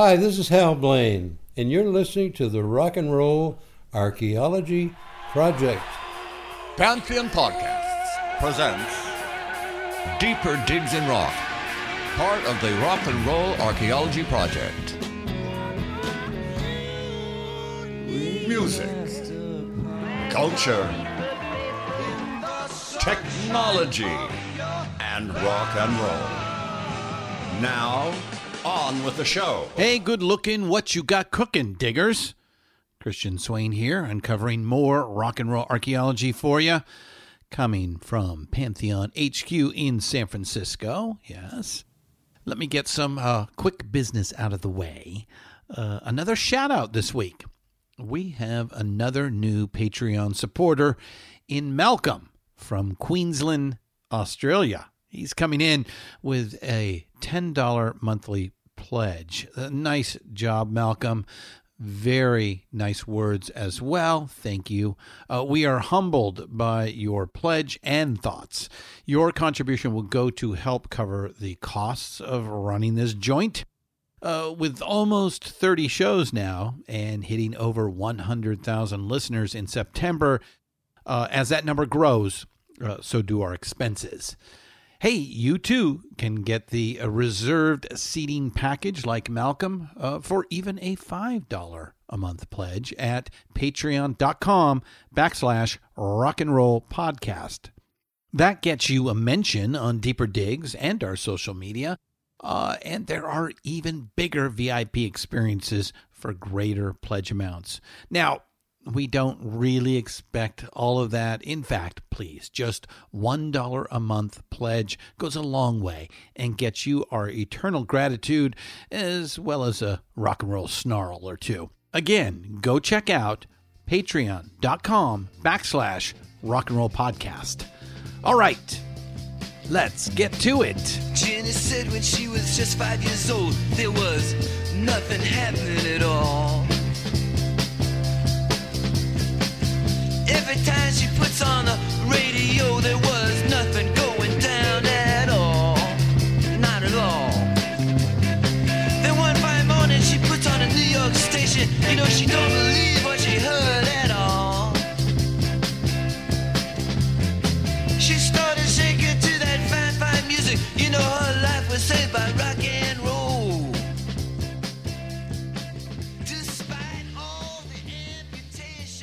Hi, this is Hal Blaine, and you're listening to the Rock and Roll Archaeology Project. Pantheon Podcasts presents Deeper Digs in Rock, part of the Rock and Roll Archaeology Project. Music, culture, technology, and rock and roll. Now, on with the show. Hey, good looking, what you got cooking, diggers? Christian Swain here, uncovering more rock and roll archaeology for you. Coming from Pantheon HQ in San Francisco, yes. Let me get some uh, quick business out of the way. Uh, another shout out this week. We have another new Patreon supporter in Malcolm from Queensland, Australia. He's coming in with a $10 monthly pledge. Uh, nice job, Malcolm. Very nice words as well. Thank you. Uh, we are humbled by your pledge and thoughts. Your contribution will go to help cover the costs of running this joint. Uh, with almost 30 shows now and hitting over 100,000 listeners in September, uh, as that number grows, uh, so do our expenses. Hey, you too can get the uh, reserved seating package like Malcolm uh, for even a $5 a month pledge at patreon.com backslash rock and roll podcast. That gets you a mention on Deeper Digs and our social media. Uh, and there are even bigger VIP experiences for greater pledge amounts. Now, we don't really expect all of that. In fact, please, just $1 a month pledge goes a long way and gets you our eternal gratitude as well as a rock and roll snarl or two. Again, go check out patreon.com backslash rock and roll podcast. All right, let's get to it. Jenny said when she was just five years old, there was nothing happening at all. Every time she puts on the radio, there was nothing going down at all. Not at all. Then one fine morning, she puts on a New York station. You know, she don't believe what she heard at all. She started shaking to that fine, fine music. You know, her life was saved by rock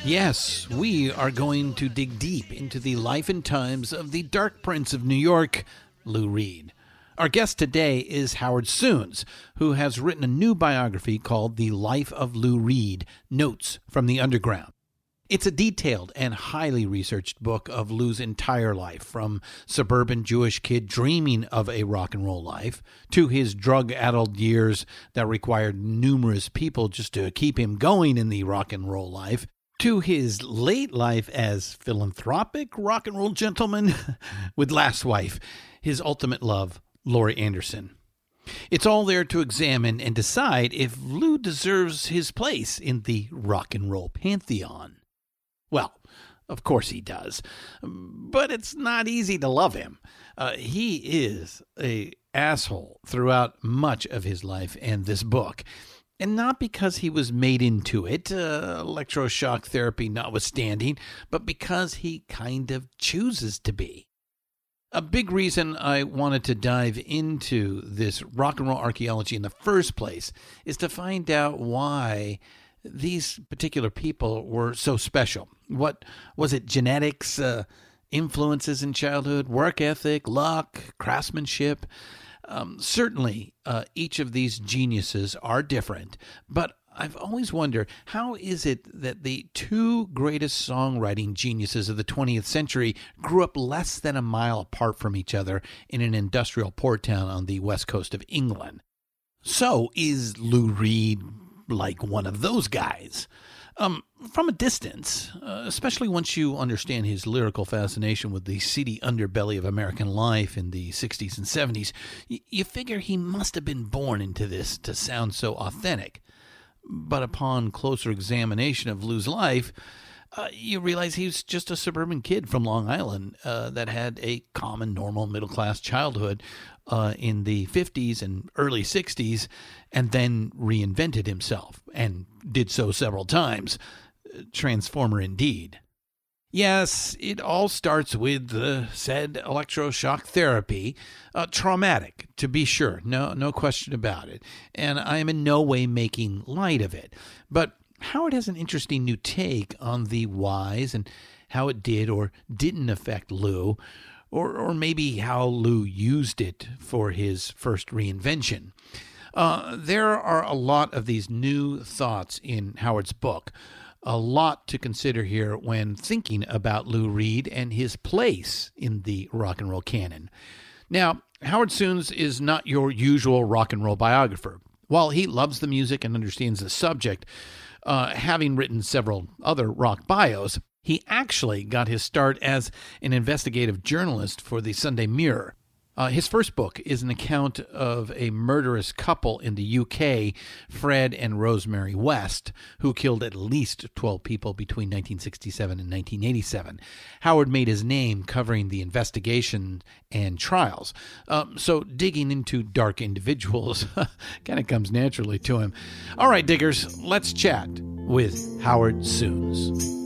Yes, we are going to dig deep into the life and times of the Dark Prince of New York, Lou Reed. Our guest today is Howard Sounes, who has written a new biography called The Life of Lou Reed Notes from the Underground. It's a detailed and highly researched book of Lou's entire life, from suburban Jewish kid dreaming of a rock and roll life to his drug addled years that required numerous people just to keep him going in the rock and roll life, to his late life as philanthropic rock and roll gentleman with last wife, his ultimate love, Laurie Anderson. It's all there to examine and decide if Lou deserves his place in the rock and roll pantheon. Well, of course he does, but it's not easy to love him. Uh, he is a asshole throughout much of his life and this book. And not because he was made into it, uh, electroshock therapy notwithstanding, but because he kind of chooses to be. A big reason I wanted to dive into this rock and roll archaeology in the first place is to find out why these particular people were so special. What was it? Genetics, uh, influences in childhood, work ethic, luck, craftsmanship. Um, certainly, uh, each of these geniuses are different, but I've always wondered how is it that the two greatest songwriting geniuses of the 20th century grew up less than a mile apart from each other in an industrial port town on the west coast of England? So, is Lou Reed like one of those guys? Um, from a distance, uh, especially once you understand his lyrical fascination with the seedy underbelly of American life in the 60s and 70s, y- you figure he must have been born into this to sound so authentic. But upon closer examination of Lou's life, uh, you realize he was just a suburban kid from Long Island uh, that had a common, normal, middle class childhood, uh, in the 50s and early 60s and then reinvented himself and did so several times. Transformer indeed. Yes, it all starts with the said electroshock therapy. Uh, traumatic, to be sure, no, no question about it. And I am in no way making light of it. But Howard has an interesting new take on the whys and how it did or didn't affect Lou, or, or maybe how Lou used it for his first reinvention. Uh, there are a lot of these new thoughts in Howard's book. A lot to consider here when thinking about Lou Reed and his place in the rock and roll canon. Now, Howard Sounes is not your usual rock and roll biographer. While he loves the music and understands the subject, uh, having written several other rock bios, he actually got his start as an investigative journalist for the Sunday Mirror. Uh, his first book is an account of a murderous couple in the UK, Fred and Rosemary West, who killed at least 12 people between 1967 and 1987. Howard made his name covering the investigation and trials. Um, so digging into dark individuals kind of comes naturally to him. All right, diggers, let's chat with Howard Sounes.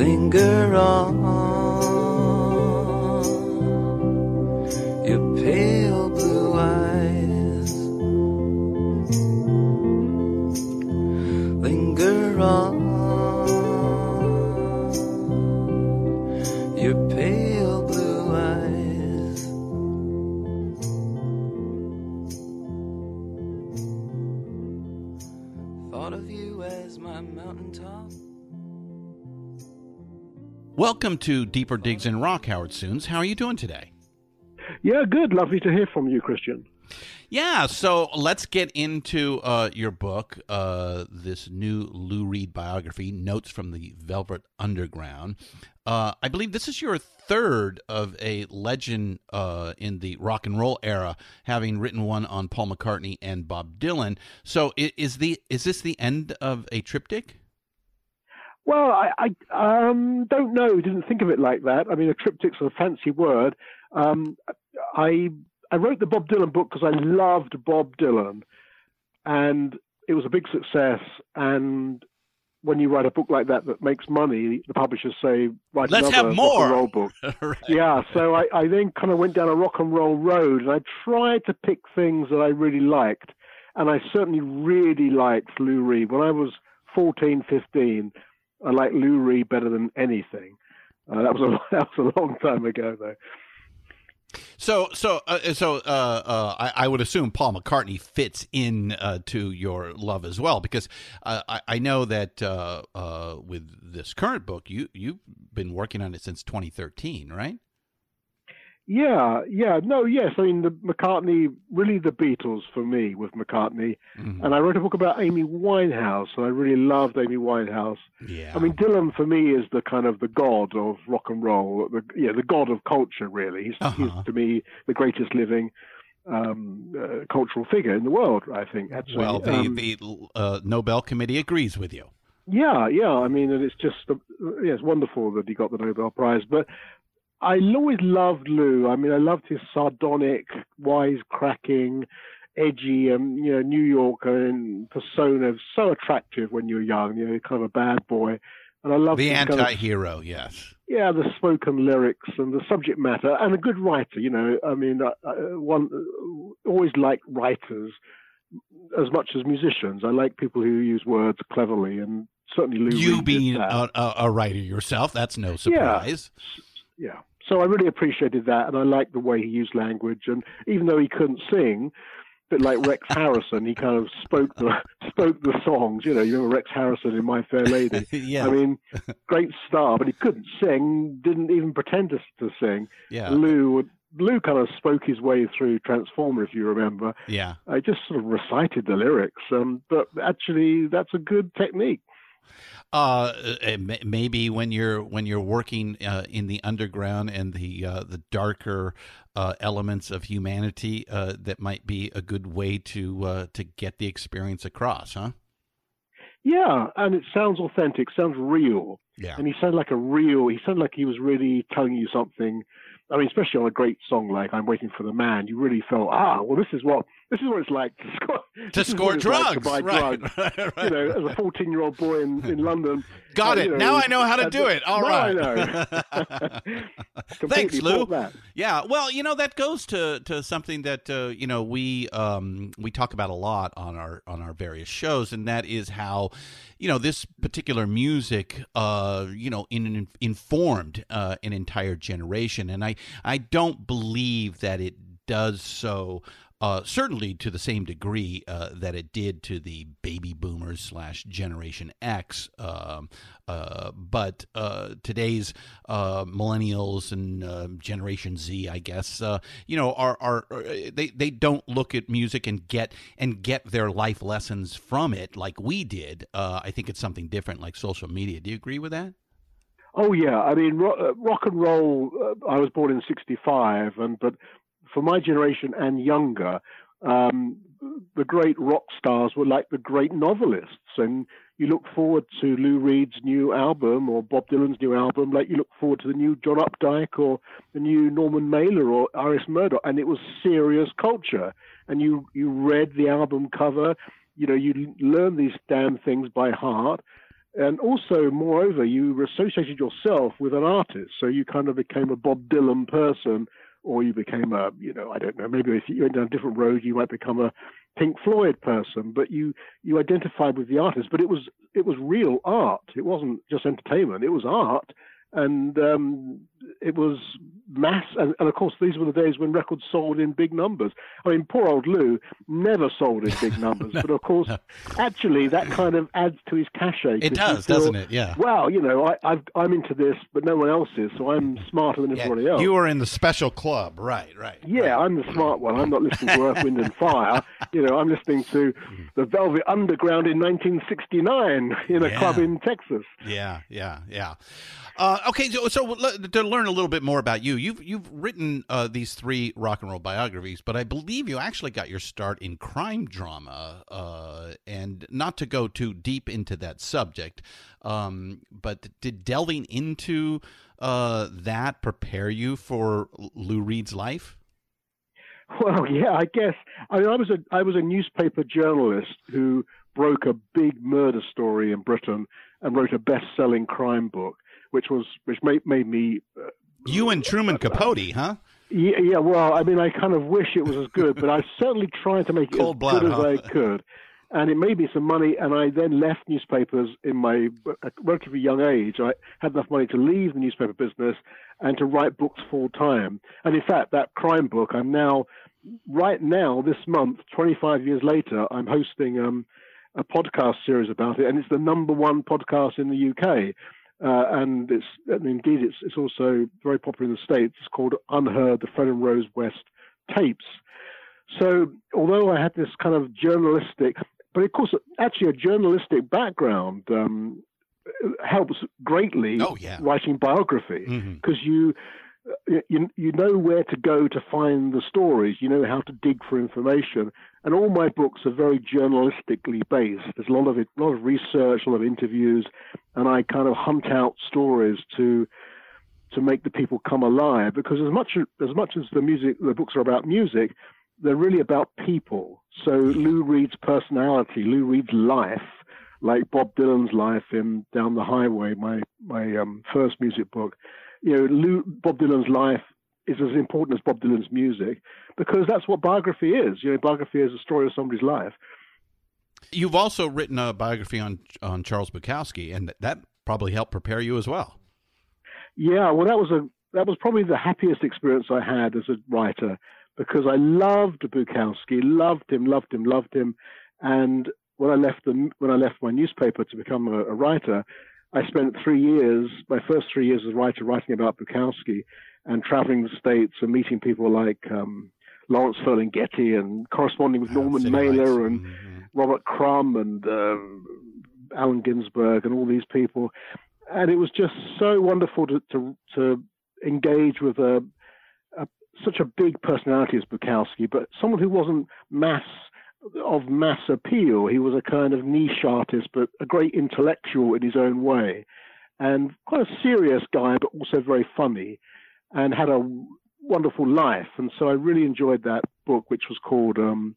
Linger on. Welcome to Deeper Digs in Rock, Howard Sounes. How are you doing today? Yeah, good. Lovely to hear from you, Christian. Yeah, so let's get into uh, your book, uh, this new Lou Reed biography, Notes from the Velvet Underground. Uh, I believe this is your third of a legend uh, in the rock and roll era, having written one on Paul McCartney and Bob Dylan. So, is the is this the end of a triptych? Well, I, I um, don't know. Didn't think of it like that. I mean, a triptych's a fancy word. Um, I I wrote the Bob Dylan book because I loved Bob Dylan, and it was a big success. And when you write a book like that that makes money, the publishers say, "Write Let's another have more." rock and roll book." right. yeah, so I, I then kind of went down a rock and roll road, and I tried to pick things that I really liked, and I certainly really liked Lou Reed. When I was 14, 15, I like Lou Reed better than anything. Uh, that was a that was a long time ago, though. So, so, uh, so, uh, uh, I, I would assume Paul McCartney fits in uh, to your love as well, because uh, I, I know that with this current book, you you've been working on it since 2013, right? Yeah, yeah, no, yes. I mean, the McCartney, really the Beatles for me with McCartney. Mhm. And I wrote a book about Amy Winehouse, and I really loved Amy Winehouse. Yeah. I mean, Dylan for me is the kind of the god of rock and roll, the yeah, the god of culture. Really, he's, Uh-huh. he's to me the greatest living um, uh, cultural figure in the world. I think. Actually. well, the Um, the uh, Nobel Committee agrees with you. yeah, yeah. I mean, and it's just uh, yeah, it's wonderful that he got the Nobel Prize. But I always loved Lou. I mean, I loved his sardonic, wisecracking, edgy, um, you know, New Yorker and persona. So attractive when you're young. You know, kind of a bad boy. And I loved The his kind of- anti-hero, yes. yeah, the spoken lyrics and the subject matter, and a good writer. You know, I mean, uh, uh, one always like writers as much as musicians. I like people who use words cleverly, and certainly Lou You being a, a writer yourself, that's no surprise. Yeah. yeah. So I really appreciated that, and I liked the way he used language. And even though he couldn't sing, a bit like Rex Harrison, he kind of spoke the spoke the songs. You know, you remember Rex Harrison in My Fair Lady. yeah, I mean, great star, but he couldn't sing. Didn't even pretend to, to sing. yeah. Lou would Lou kind of spoke his way through Transformer, if you remember. Yeah. I just sort of recited the lyrics, um, but actually, that's a good technique. Uh, uh, maybe when you're when you're working uh, in the underground and the uh, the darker uh, elements of humanity, uh, that might be a good way to uh, to get the experience across, huh? Yeah, and it sounds authentic, sounds real. Yeah. And he sounded like a real, he sounded like he was really telling you something. I mean, especially on a great song like I'm Waiting for the Man, you really felt, ah, well, this is what this is what it's like to score, To score it's like drugs, to right? drugs. right, right. You know, as a 14 year old boy in, in London. Got uh, it. you now I know how to do it. All now right. I know. Thanks, Lou. that. Yeah, well, you know that goes to to something that uh, you know we um, we talk about a lot on our on our various shows, and that is how you know this particular music, uh, you know, in, informed uh, an entire generation, and I I don't believe that it does so. Uh, certainly to the same degree uh, that it did to the baby boomers slash Generation X, um, uh, but uh, today's uh, millennials and uh, Generation Z, I guess, uh, you know, are are are- they they don't look at music and get and get their life lessons from it like we did. I think it's something different, like social media. Do you agree with that? Oh yeah, I mean rock, and roll. I was born in '65, and but for my generation and younger, um, the great rock stars were like the great novelists, and you look forward to Lou Reed's new album or Bob Dylan's new album, like you look forward to the new John Updike or the new Norman Mailer or Iris Murdoch, and it was serious culture. And you you read the album cover, you know, you learn these damn things by heart. And also, moreover, you associated yourself with an artist, so you kind of became a Bob Dylan person, or you became a, you know, I don't know, maybe if you went down a different road, you might become a Pink Floyd person, but you you identified with the artist. But it was it was real art. It wasn't just entertainment. It was art, and um, it was mass. And, and of course, these were the days when records sold in big numbers. I mean, poor old Lou never sold in big numbers, but of course, actually, that kind of adds to his cachet. It does, feel, doesn't it? Yeah. Well, you know, I, I've, I'm into this, but no one else is, so I'm smarter than everybody else. You are in the special club, right? Right. Yeah, I'm the smart one. I'm not listening to Earth, Wind and Fire. You know, I'm listening to the Velvet Underground in 1969 in a Yeah. club in Texas. Yeah, yeah, yeah. Uh, okay, so, so to learn a little bit more about you, you've you've written uh, these three rock and roll biographies, but I believe you actually got your start in crime drama. Uh, and not to go too deep into that subject, um, but did delving into uh, that prepare you for Lou Reed's life? Well, yeah, I guess. I mean, I was a I was a newspaper journalist who broke a big murder story in Britain and wrote a best-selling crime book, which was which made made me uh, You and Truman Capote, huh? Yeah, yeah. Well, I mean, I kind of wish it was as good, but I certainly tried to make it Cold as blood, good huh? as I could, and it made me some money. And I then left newspapers in my uh, relatively young age. I had enough money to leave the newspaper business and to write books full time. And in fact, that crime book, I'm now right now this month, 25 years later, I'm hosting um, a podcast series about it, and it's the number one podcast in the UK. Uh, and it's and indeed it's it's also very popular in the states. It's called Unheard: The Fred and Rose West Tapes. So although I had this kind of journalistic, but of course actually a journalistic background um, helps greatly Oh, yeah. writing biography because you. You, you know where to go to find the stories. You know how to dig for information, and all my books are very journalistically based. There's a lot of it, a lot of research, a lot of interviews, and I kind of hunt out stories to to make the people come alive. Because as much as much as the music, the books are about music, they're really about people. So Lou Reed's personality, Lou Reed's life, like Bob Dylan's life in Down the Highway, my my um, first music book. You know, Lou, Bob Dylan's life is as important as Bob Dylan's music because that's what biography is. You know, biography is a story of somebody's life. You've also written a biography on on Charles Bukowski, and that probably helped prepare you as well. Yeah, well, that was a that was probably the happiest experience I had as a writer because I loved Bukowski, loved him, loved him, loved him, and when I left the when I left my newspaper to become a, a writer, I spent three years, my first three years as a writer, writing about Bukowski, and traveling the states and meeting people like um, Lawrence Ferlinghetti and corresponding with Norman Mailer and Mhm. Robert Crumb and um, Allen Ginsberg and all these people, and it was just so wonderful to to, to engage with a, a such a big personality as Bukowski, but someone who wasn't mass of mass appeal. He was a kind of niche artist, but a great intellectual in his own way, and quite a serious guy, but also very funny, and had a wonderful life. And so I really enjoyed that book, which was called um,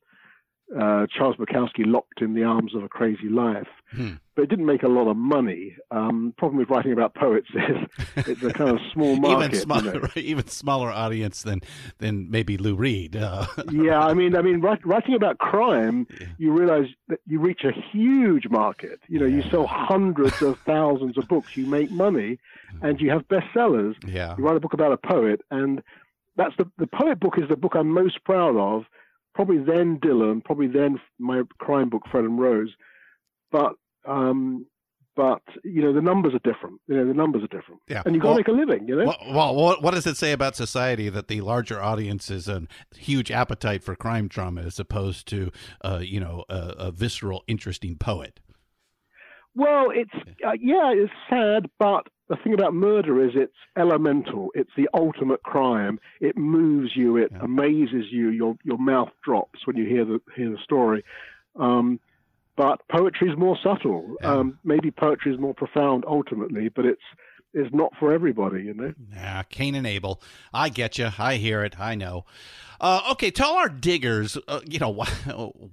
uh, Charles Bukowski Locked in the Arms of a Crazy Life. Hmm. But it didn't make a lot of money. Um, problem with writing about poets is it's a kind of small market. even you smaller, know. right, even smaller audience than than maybe Lou Reed. Uh, yeah, I mean, I mean, writing about crime, you realize that you reach a huge market. You know, you sell hundreds of thousands of books, you make money, and you have bestsellers. yeah, You write a book about a poet, and that's the the poet book is the book I'm most proud of. Probably then Dylan, probably then my crime book Fred and Rose, but um, but you know the numbers are different. You know the numbers are different, yeah. and you got to Well- make a living. You know. Well, well, what, what does it say about society that the larger audience is a huge appetite for crime drama as opposed to, uh, you know, a, a visceral, interesting poet? Well, it's uh, yeah, it's sad, but the thing about murder is it's elemental. It's the ultimate crime. It moves you. It Yeah. amazes you. Your your mouth drops when you hear the hear the story. Um, but poetry is more subtle. Yeah. Um, maybe poetry is more profound ultimately, but it's it's not for everybody. You know. Yeah, Cain and Abel. I get you. I hear it. I know. Uh, okay, tell our diggers, uh, you know, what,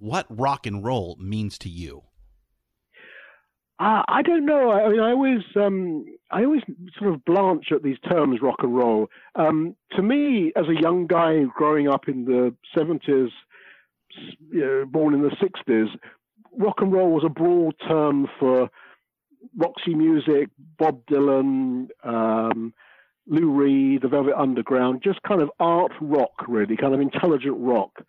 what rock and roll means to you. Uh, I don't know. I, I mean, I always, um, I always sort of blanch at these terms, rock and roll. Um, to me, as a young guy growing up in the seventies, you know, born in the sixties, rock and roll was a broad term for Roxy Music, Bob Dylan, um, Lou Reed, the Velvet Underground, just kind of art rock, really, kind of intelligent rock.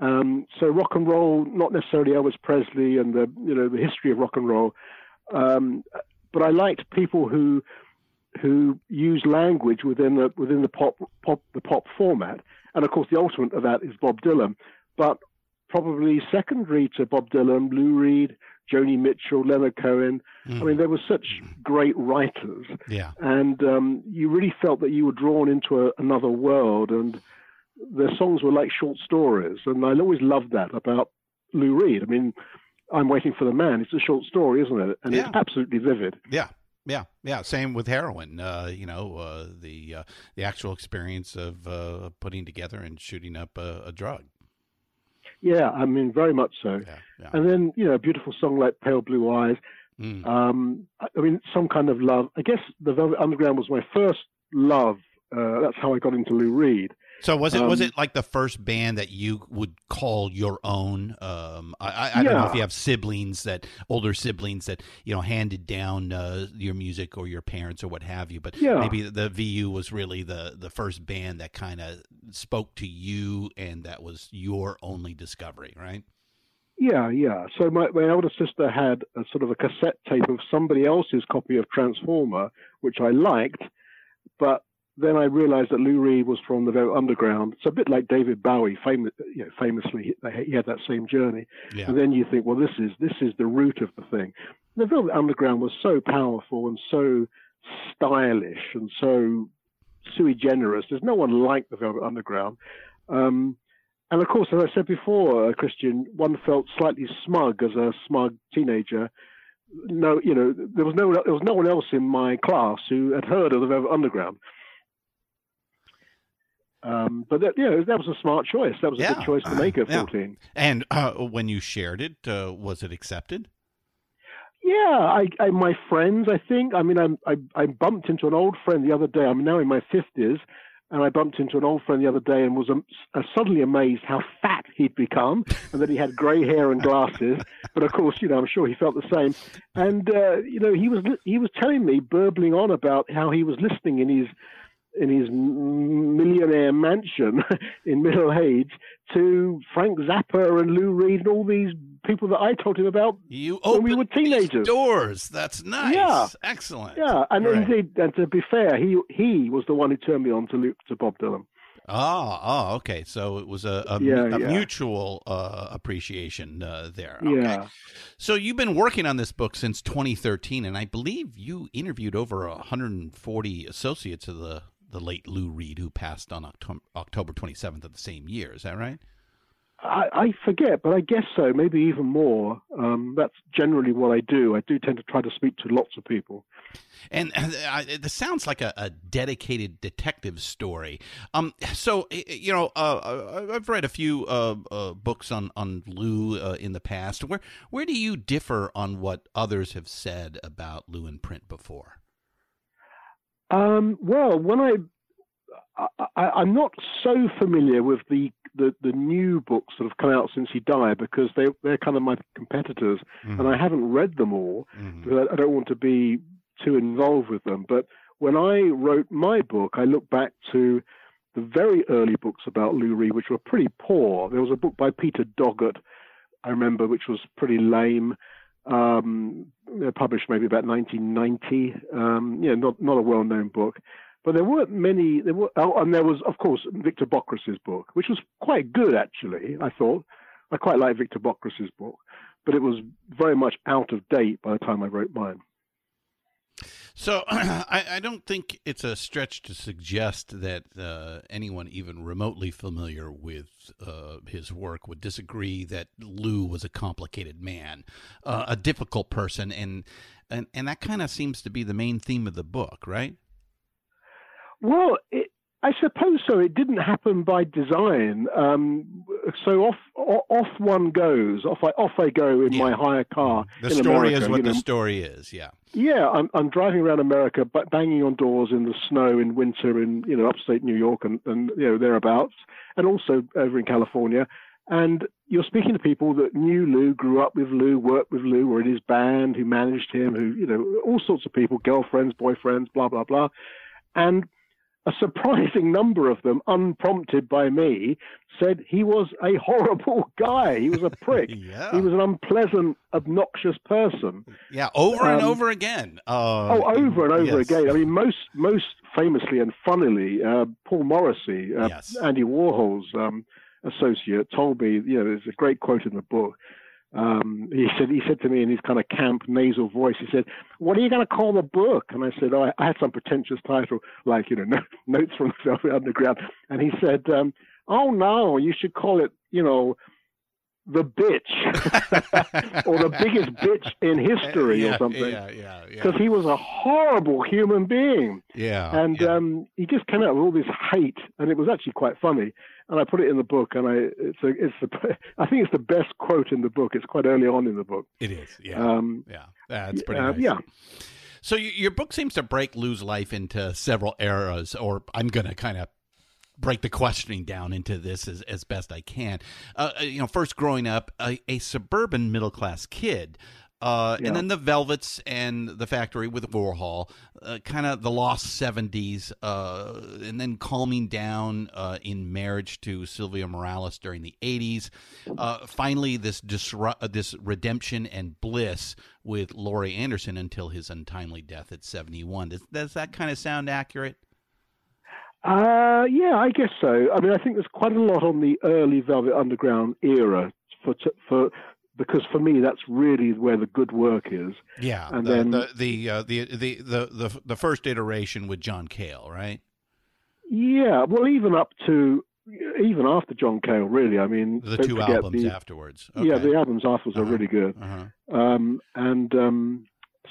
Um, so rock and roll, not necessarily Elvis Presley and the you know the history of rock and roll, um, but I liked people who who use language within the within the pop pop the pop format, and of course the ultimate of that is Bob Dylan. But probably secondary to Bob Dylan, Lou Reed, Joni Mitchell, Leonard Cohen. I mean, they were such great writers Yeah. and um, you really felt that you were drawn into a, another world, and their songs were like short stories, and I always loved that about Lou Reed. I mean, I'm waiting for the man. It's a short story, isn't it? And Yeah. it's absolutely vivid. Yeah. Yeah, yeah. Same with heroin. Uh, you know, uh, the uh, the actual experience of uh, putting together and shooting up a, a drug. Yeah, I mean, very much so. Yeah, yeah. And then you know, a beautiful song like Pale Blue Eyes. Mm. Um, I mean, some kind of love. I guess the Velvet Underground was my first love. Uh, that's how I got into Lou Reed. So was it was um, it like the first band that you would call your own? Um, I, I, I don't know if you have siblings that older siblings that you know handed down uh, your music or your parents or what have you, but Yeah. maybe the VU was really the the first band that kind of spoke to you and that was your only discovery, right? Yeah, yeah. So my, my elder sister had a sort of a cassette tape of somebody else's copy of Transformer, which I liked, but then I realized that Lou Reed was from the Velvet Underground. It's a bit like David Bowie, famous, you know, famously he he had that same journey. Yeah. And then you think, well, this is this is the root of the thing. The Velvet Underground was so powerful and so stylish and so sui generis. There's no one like the Velvet Underground. Um, and of course, as I said before, uh, Christian, one felt slightly smug as a smug teenager. No, you know, there was no there was no one else in my class who had heard of the Velvet Underground. Um, but that, you know, that was a smart choice. That was a Yeah. good choice to make at Yeah. 14. And uh, when you shared it, uh, was it accepted? Yeah, I, I my friends, I think. I mean, I, I I bumped into an old friend the other day. I'm now in my fifties, and I bumped into an old friend the other day and was um, uh, suddenly amazed how fat he'd become, and that he had grey hair and glasses. but of course, you know, I'm sure he felt the same. And uh, you know, he was he was telling me, burbling on about how he was listening in his in his millionaire mansion in middle age to Frank Zappa and Lou Reed and all these people that I told him about. You When we were teenagers. doors. That's nice. Yeah. Excellent. Yeah, and Right. indeed, and to be fair, he he was the one who turned me on to Lu- to Bob Dylan. Oh, oh, okay. So it was a, a, Yeah, a yeah. mutual uh, appreciation uh, there. Okay. Yeah. So you've been working on this book since 2013, and I believe you interviewed over 140 associates of the, the late Lou Reed, who passed on October, October 27th of the same year. Is that right? I, I forget, but I guess so. Maybe even more. Um, that's generally what I do. I do tend to try to speak to lots of people. And uh, this sounds like a, a dedicated detective story. Um, so you know, uh, I- I've read a few uh, uh, books on on Lou uh, in the past. Where where do you differ on what others have said about Lou in print before? Um, well, when I, I, I I'm not so familiar with the, the the new books that have come out since he died because they they're kind of my competitors, and I haven't read them all. Mhm. because I don't want to be too involved with them. But when I wrote my book, I look back to the very early books about Lou Reed, which were pretty poor. There was a book by Peter Doggett, I remember, which was pretty lame. Um, published maybe about 1990. Um, know, not not a well-known book. But there weren't many. There were, oh, and there was, of course, Victor Bockris's book, which was quite good actually. I thought I quite like Victor Bockris's book, but it was very much out of date by the time I wrote mine. So I, I don't think it's a stretch to suggest that uh, anyone even remotely familiar with uh, his work would disagree that Lou was a complicated man, uh, a difficult person, and and and that kind of seems to be the main theme of the book, right? Well, I suppose so. It didn't happen by design. Um, so off off one goes. Off I off I go in Yeah. my hire car. The story America, is what you know. the story is. Yeah. Yeah, I'm I'm driving around America, but banging on doors in the snow in winter in you know upstate New York and and you know thereabouts, and also over in California. And you're speaking to people that knew Lou, grew up with Lou, worked with Lou, were in his band, who managed him, who you know all sorts of people, girlfriends, boyfriends, blah blah blah, and a surprising number of them, unprompted by me, said he was a horrible guy. He was a prick. Yeah. He was an unpleasant, obnoxious person. Yeah. Over and Um, over again. Uh, Oh, over and over yes. again. I mean, most most famously and funnily, uh, Paul Morrissey, uh, Yes. Andy Warhol's um, associate, told me. You know, there's a great quote in the book. Um, he said he said to me in his kind of camp nasal voice. He said, "What are you going to call the book?" And I said, "Oh, I, had some pretentious title like you know notes from the Velvet Underground." And he said, um, "Oh no, you should call it you know." The bitch, or the biggest bitch in history, yeah, or something Yeah. Yeah. Yeah. because he was a horrible human being, yeah. and yeah. um, he just came out with all this hate, and it was actually quite funny. And I put it in the book, and I it's a, it's the I think it's the best quote in the book. It's quite early on in the book. it is. Yeah. Um, yeah. That's pretty uh, nice. yeah. So y- your book seems to break Lou's life into several eras, or I'm going to kind of break the questioning down into this as, as best I can. Uh, uh, you know, first growing up, a, a suburban middle class kid. Uh, Yeah. And then the Velvets and the Factory with Warhol, uh, kind of the lost 70s, uh, and then calming down uh, in marriage to Sylvia Morales during the 80s. Uh, finally, this disru- uh, this redemption and bliss with Laurie Anderson until his untimely death at 71. Does, does that kind of sound accurate? Uh, yeah, I guess so. I mean, I think there's quite a lot on the early Velvet Underground era for for because for me that's really where the good work is. Yeah, And the then- the the, uh, the the the the the first iteration with John Cale, right? Yeah, well, even up to even after John Cale, really. I mean, The two albums the- afterwards. Yeah, the albums afterwards Uh-huh. are really good. uh-huh. Um, and um,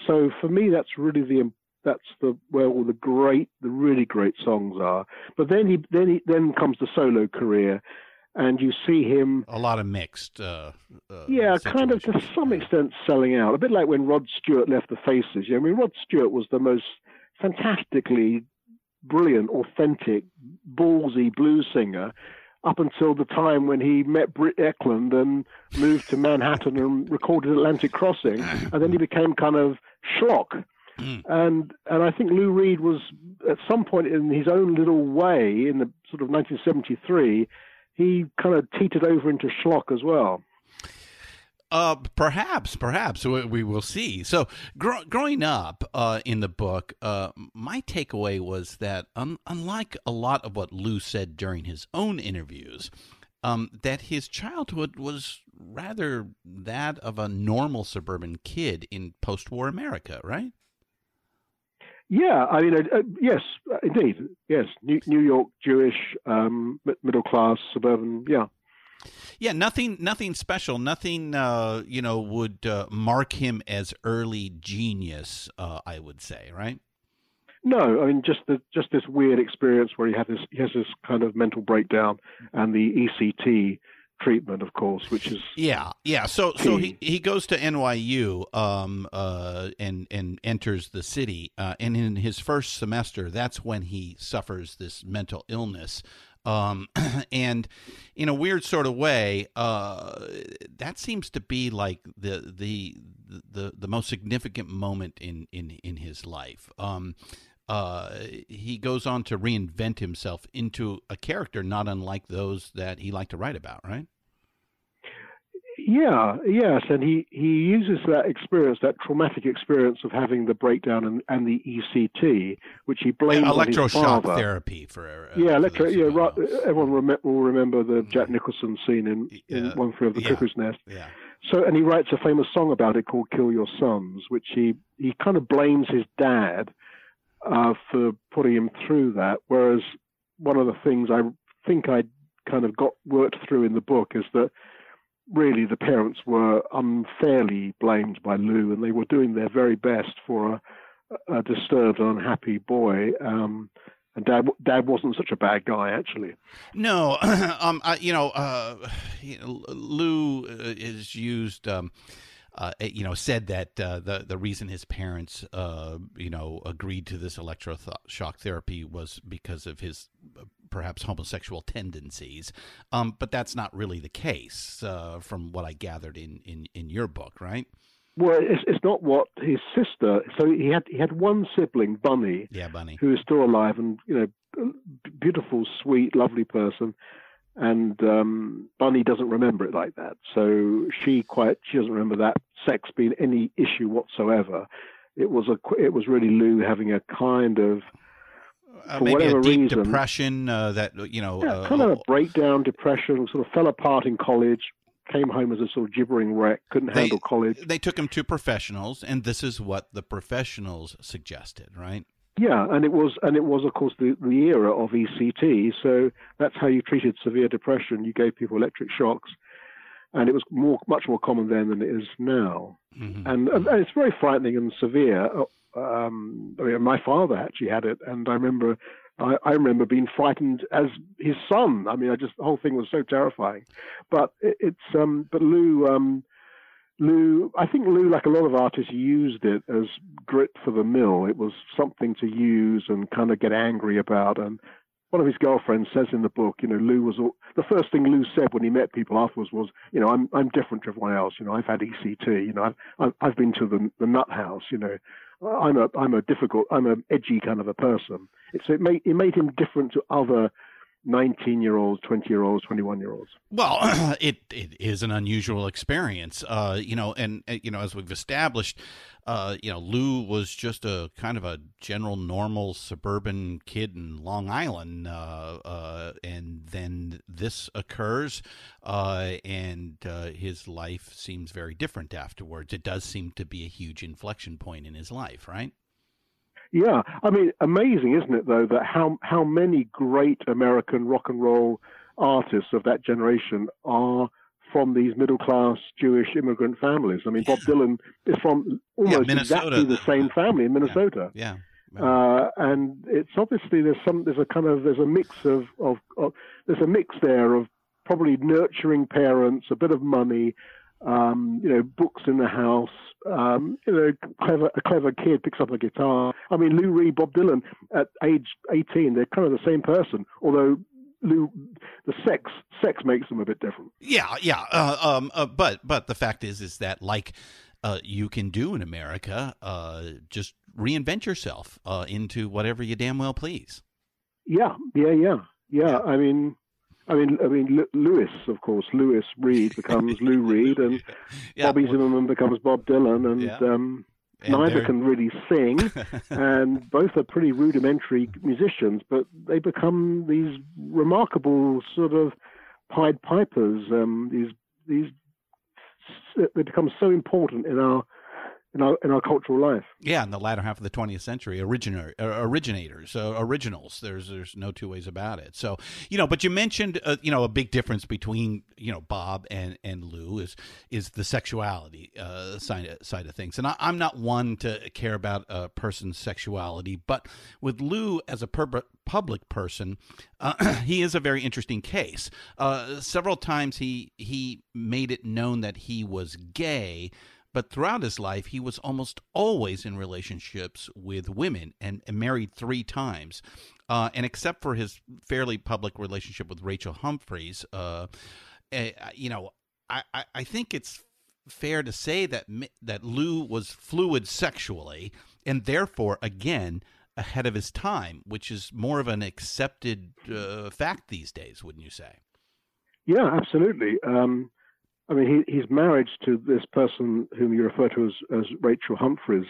so for me, that's really the that's the where all the great, the really great songs are. But then he then he then comes the solo career, and you see him, a lot of mixed. Uh, uh, yeah, kind of to some extent selling out. A bit like when Rod Stewart left the Faces. I mean, Rod Stewart was the most fantastically brilliant, authentic, ballsy blues singer. Up until the time when he met Britt Ekland and moved to Manhattan and recorded Atlantic Crossing, and then he became kind of schlock. Mm. and and I think Lou Reed was at some point in his own little way in the sort of 1973, he kind of teetered over into schlock as well. Uh, perhaps, perhaps we, we will see. So, gr- growing up uh, in the book, uh, my takeaway was that un- unlike a lot of what Lou said during his own interviews, um, that his childhood was rather that of a normal suburban kid in post-war America, right? Yeah, I mean, uh, uh, yes, uh, indeed, yes. New, New York, Jewish, um, middle class, suburban. Yeah, Yeah, nothing, nothing special. Nothing, uh, you know, would uh, mark him as early genius. Uh, I would say, right? no, I mean, just the, just this weird experience where he had this he has this kind of mental breakdown, and the ECT treatment, of course, which is Yeah, yeah. So, so he, he goes to NYU, um, uh, and and enters the city, uh, and in his first semester, that's when he suffers this mental illness. Um, and in a weird sort of way, uh, that seems to be like the the the the most significant moment in in in his life. Um, uh, he goes on to reinvent himself into a character not unlike those that he liked to write about, right? Yeah, yes, and he, he uses that experience, that traumatic experience of having the breakdown and, and the ECT, which he blames on his electroshock therapy for uh, Yeah, electro. who Yeah, right, everyone rem- will remember the Jack Nicholson scene in, in Yeah. One Flew Over the Yeah. Cuckoo's Nest. Yeah. So, and he writes a famous song about it called "Kill Your Sons," which he he kind of blames his dad uh, for putting him through that. Whereas one of the things I think I kind of got worked through in the book is that really the parents were unfairly blamed by Lou, and they were doing their very best for a, a disturbed unhappy boy. Um, and dad, dad wasn't such a bad guy, actually. No, um, I, you know, uh, Lou uh, is used. Um, uh, you know, said that uh, the the reason his parents, uh, you know, agreed to this electroshock therapy was because of his uh, perhaps homosexual tendencies. Um, but that's not really the case, uh, from what I gathered in, in, in your book, right? Well, it's, it's not what his sister. So he had he had one sibling, Bunny, Yeah, Bunny. who is still alive and you know, beautiful, sweet, lovely person. And um, Bunny doesn't remember it like that. So she quite she doesn't remember that sex being any issue whatsoever. It was a it was really Lou having a kind of Uh, for maybe a whatever deep reason- depression uh, that you know. yeah, uh, kind of a breakdown, depression, sort of fell apart in college. Came home as a sort of gibbering wreck. Couldn't They- handle college. they took him to professionals, and this is what the professionals suggested, right? Yeah, and it was, and it was, of course, the, the era of ECT. So that's how you treated severe depression. You gave people electric shocks, and it was more, much more common then than it is now. Mhm. And, and it's very frightening and severe. Um, I mean, my father actually had it, and I remember, I, I remember being frightened as his son. I mean, I just the whole thing was so terrifying. But it, it's, um, but Lou. Um, Lou, I think Lou, like a lot of artists, used it as grit for the mill. It was something to use and kind of get angry about. And one of his girlfriends says in the book, you know, Lou was all, the first thing Lou said when he met people afterwards was, you know, I'm I'm different to everyone else. You know, I've had ECT. You know, I've I've, been to the the nut house. You know, I'm a I'm a difficult I'm a edgy kind of a person. So it made it made him different to other 19 year olds, 20 year olds, 21 year olds. Well, it it is an unusual experience, uh, you know, and you know, as we've established, uh, you know, Lou was just a kind of a general, normal suburban kid in Long Island, uh, uh, and then this occurs, uh, and uh, his life seems very different afterwards. It does seem to be a huge inflection point in his life, right? Yeah, I mean, amazing, isn't it? Though that how how many great American rock and roll artists of that generation are from these middle class Jewish immigrant families. I mean, Bob Dylan is from almost Minnesota. exactly the same family in Minnesota. Yeah. Uh, and it's obviously there's some there's a kind of there's a mix of, of, of there's a mix there of probably nurturing parents, a bit of money, um, you know, books in the house. Um, you know, clever a clever kid picks up a guitar. I mean, Lou Reed, Bob Dylan at age 18, they're kind of the same person, although. Lou, the sex sex makes them a bit different. Yeah, yeah. Uh, um, uh, but but the fact is, is that like uh, you can do in America, uh, just reinvent yourself uh, into whatever you damn well please. Yeah, yeah, yeah, yeah. I mean, I mean, I mean, Lewis, of course, Lewis Reed becomes Lou Reed, and Yeah, Bobby Zimmerman becomes Bob Dylan, and Yeah. um, and neither they're- can really sing, and both are pretty rudimentary musicians, but they become these remarkable sort of Pied Pipers. Um, these these they become so important in our in our in our cultural life. Yeah, in the latter half of the 20th century, originator, originators, uh, originals. There's there's no two ways about it. So you know, but you mentioned uh, you know a big difference between you know Bob and and Lou is is the sexuality uh, side side of things. And I, I'm not one to care about a person's sexuality, but with Lou as a pub- public person, uh, he is a very interesting case. Uh, several times he he made it known that he was gay but throughout his life he was almost always in relationships with women and, and married three times uh, and except for his fairly public relationship with rachel humphreys uh, eh, you know I, I, I think it's fair to say that that lou was fluid sexually and therefore again ahead of his time which is more of an accepted uh, fact these days wouldn't you say Yeah, absolutely. Um, I mean, he, he's married to this person whom you refer to as, as Rachel Humphreys,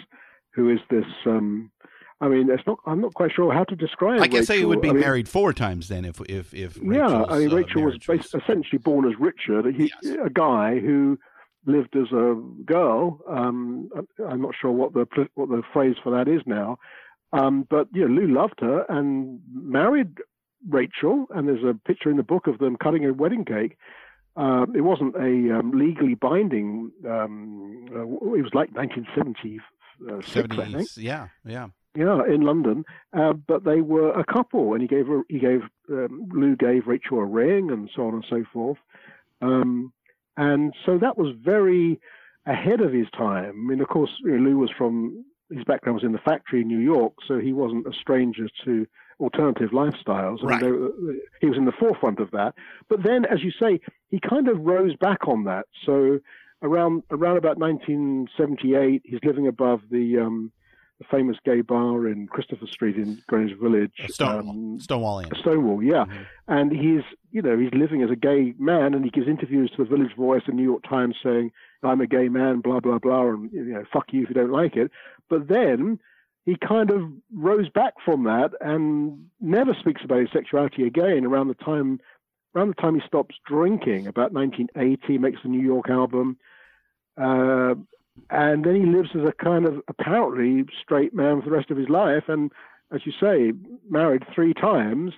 who is this. Um, I mean, it's not. I'm not quite sure how to describe. i guess he Rachel. would be I mean, married four times then if if if Yeah, I mean, uh, Rachel was essentially born as Richard, he, Yes. a guy who lived as a girl. Um, I'm not sure what the what the phrase for that is now, um, but yeah, Lou loved her and married Rachel. And there's a picture in the book of them cutting a wedding cake. Um, it wasn't a um, legally binding. Um, uh, it was like 1976, I think. 70s. Yeah, yeah. Yeah, in London. Uh, but they were a couple, and he gave her, he gave um, Lou gave Rachel a ring, and so on and so forth. Um, and so that was very ahead of his time. I mean, of course, you know, Lou was from his background was in the factory in New York, so he wasn't a stranger to alternative lifestyles. I mean, Right. they he was in the forefront of that. But then, as you say, he kind of rose back on that. So around around about 1978, he's living above the um, the famous gay bar in Christopher Street in Greenwich Village. Stonewall, um, Stonewall Stonewall, yeah. Mhm. And he's, you know, he's living as a gay man, and he gives interviews to the Village Voice and New York Times saying, "I'm a gay man," blah blah blah, and you know, fuck you if you don't like it. But then he kind of rose back from that and never speaks about his sexuality again. Around the time, around the time he stops drinking, about 1980, makes the New York album. Uh, and then he lives as a kind of apparently straight man for the rest of his life. And as you say, married three times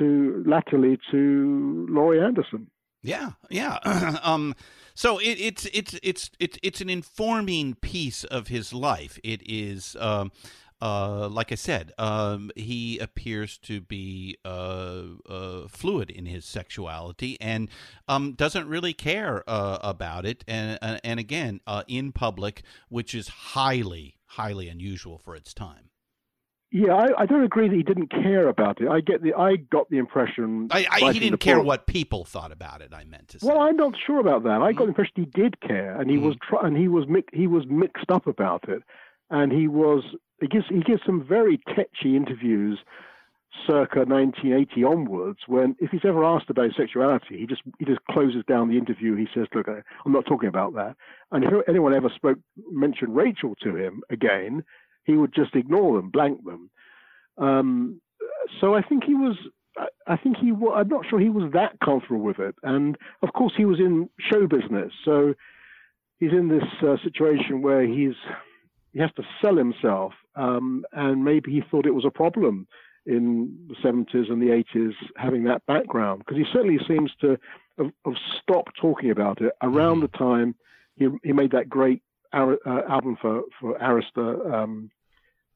to latterly to Laurie Anderson. Yeah, yeah. um, so it, it's it's it's it's it's an informing piece of his life. It is, um, uh, like I said, um, he appears to be uh, uh, fluid in his sexuality and um, doesn't really care uh, about it. And and, and again, uh, in public, which is highly highly unusual for its time. Yeah, I, I don't agree that he didn't care about it. I get the I got the impression I, I, he didn't care book- what people thought about it. I meant to say. Well, I'm not sure about that. I got the impression he did care, and he Mhm. was try- and he was mi- he was mixed up about it, and he was he gives he gives some very tetchy interviews, circa 1980 onwards. When if he's ever asked about his sexuality, he just he just closes down the interview. He says, "Look, I- I'm not talking about that." And if anyone ever spoke mentioned Rachel to him again, he would just ignore them, blank them. Um, so I think he was. I- think he. I'm not sure he was that comfortable with it, and of course he was in show business, so he's in this uh, situation where he's he has to sell himself, um, and maybe he thought it was a problem in the 70s and the 80s having that background because he certainly seems to have, have stopped talking about it around the time he he made that great Ar- uh, album for for Arista, um,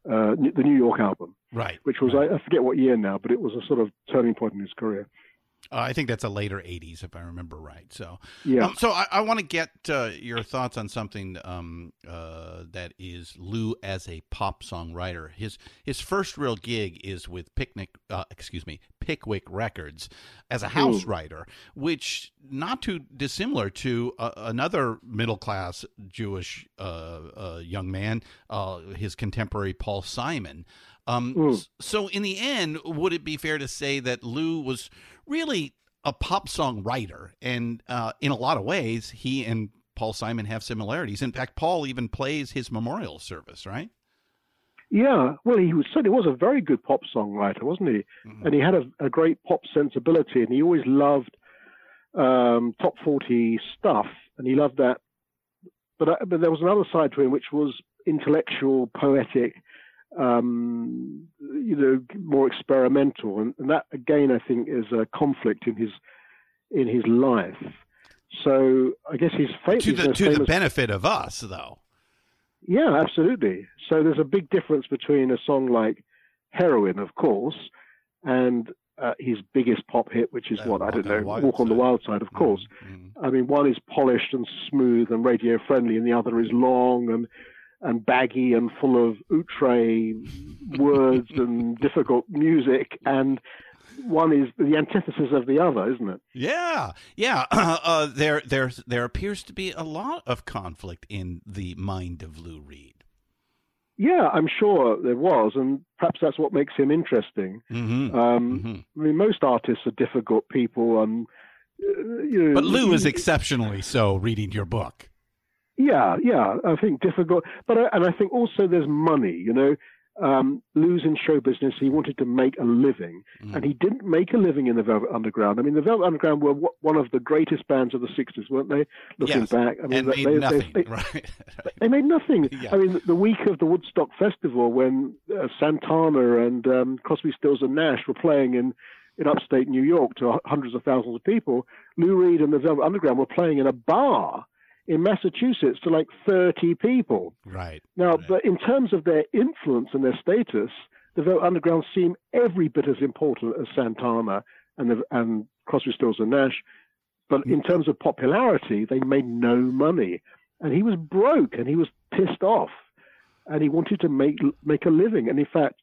uh, the New York album right, which was right. I, I forget what year now, but it was a sort of turning point in his career. Uh, I think that's a later '80s, if I remember right. So, Yeah. Um, so I, I want to get uh, your thoughts on something um, uh, that is Lou as a pop songwriter. His his first real gig is with Picnic, uh, excuse me, Pickwick Records as a house writer, which not too dissimilar to uh, another middle class Jewish uh, uh, young man, uh, his contemporary Paul Simon. Um, Mm. So, in the end, would it be fair to say that Lou was really a pop song writer? And uh, in a lot of ways, he and Paul Simon have similarities. In fact, Paul even plays his memorial service, right? Yeah, well, he was certainly was a very good pop songwriter, wasn't he? Mhm. And he had a, a great pop sensibility, and he always loved um, top forty stuff, and he loved that. But uh, but there was another side to him, which was intellectual, poetic, um, you know, more experimental, and, and that again, I think, is a conflict in his in his life. So I guess he's fa- To the to the benefit of us, though. yeah, absolutely. So there's a big difference between a song like Heroin, of course, and uh, his biggest pop hit, which is Uh, what I don't know, Walk on the Wild Side, of course. Mhm. I mean, one is polished and smooth and radio friendly, and the other is long and and baggy and full of outre words and difficult music. And one is the antithesis of the other, isn't it? Yeah, yeah. Uh, there, there, there appears to be a lot of conflict in the mind of Lou Reed. Yeah, I'm sure there was, and perhaps that's what makes him interesting. Mm-hmm. Um, Mhm. I mean, most artists are difficult people, and uh, you know, But Lou is exceptionally so. Reading your book. Yeah, yeah, I think difficult, but I, and I think also there's money. You know, um, Lou's in show business. He wanted to make a living, Mm. and he didn't make a living in the Velvet Underground. I mean, the Velvet Underground were w- one of the greatest bands of the '60s, weren't they? Looking Yes, back, I mean, and they, made they- nothing. they- right. they made nothing. Yeah. I mean, the week of the Woodstock Festival, when uh, Santana and um, Crosby, Stills and Nash were playing in in upstate New York to hundreds of thousands of people, Lou Reed and the Velvet Underground were playing in a bar in Massachusetts to like 30 people. right. Now, Right. but in terms of their influence and their status, the Velvet Underground seem every bit as important as Santana and the, and Crosby, Stills and Nash. But in mm. terms of popularity, they made no money, and he was broke and he was pissed off, and he wanted to make make a living. And in fact,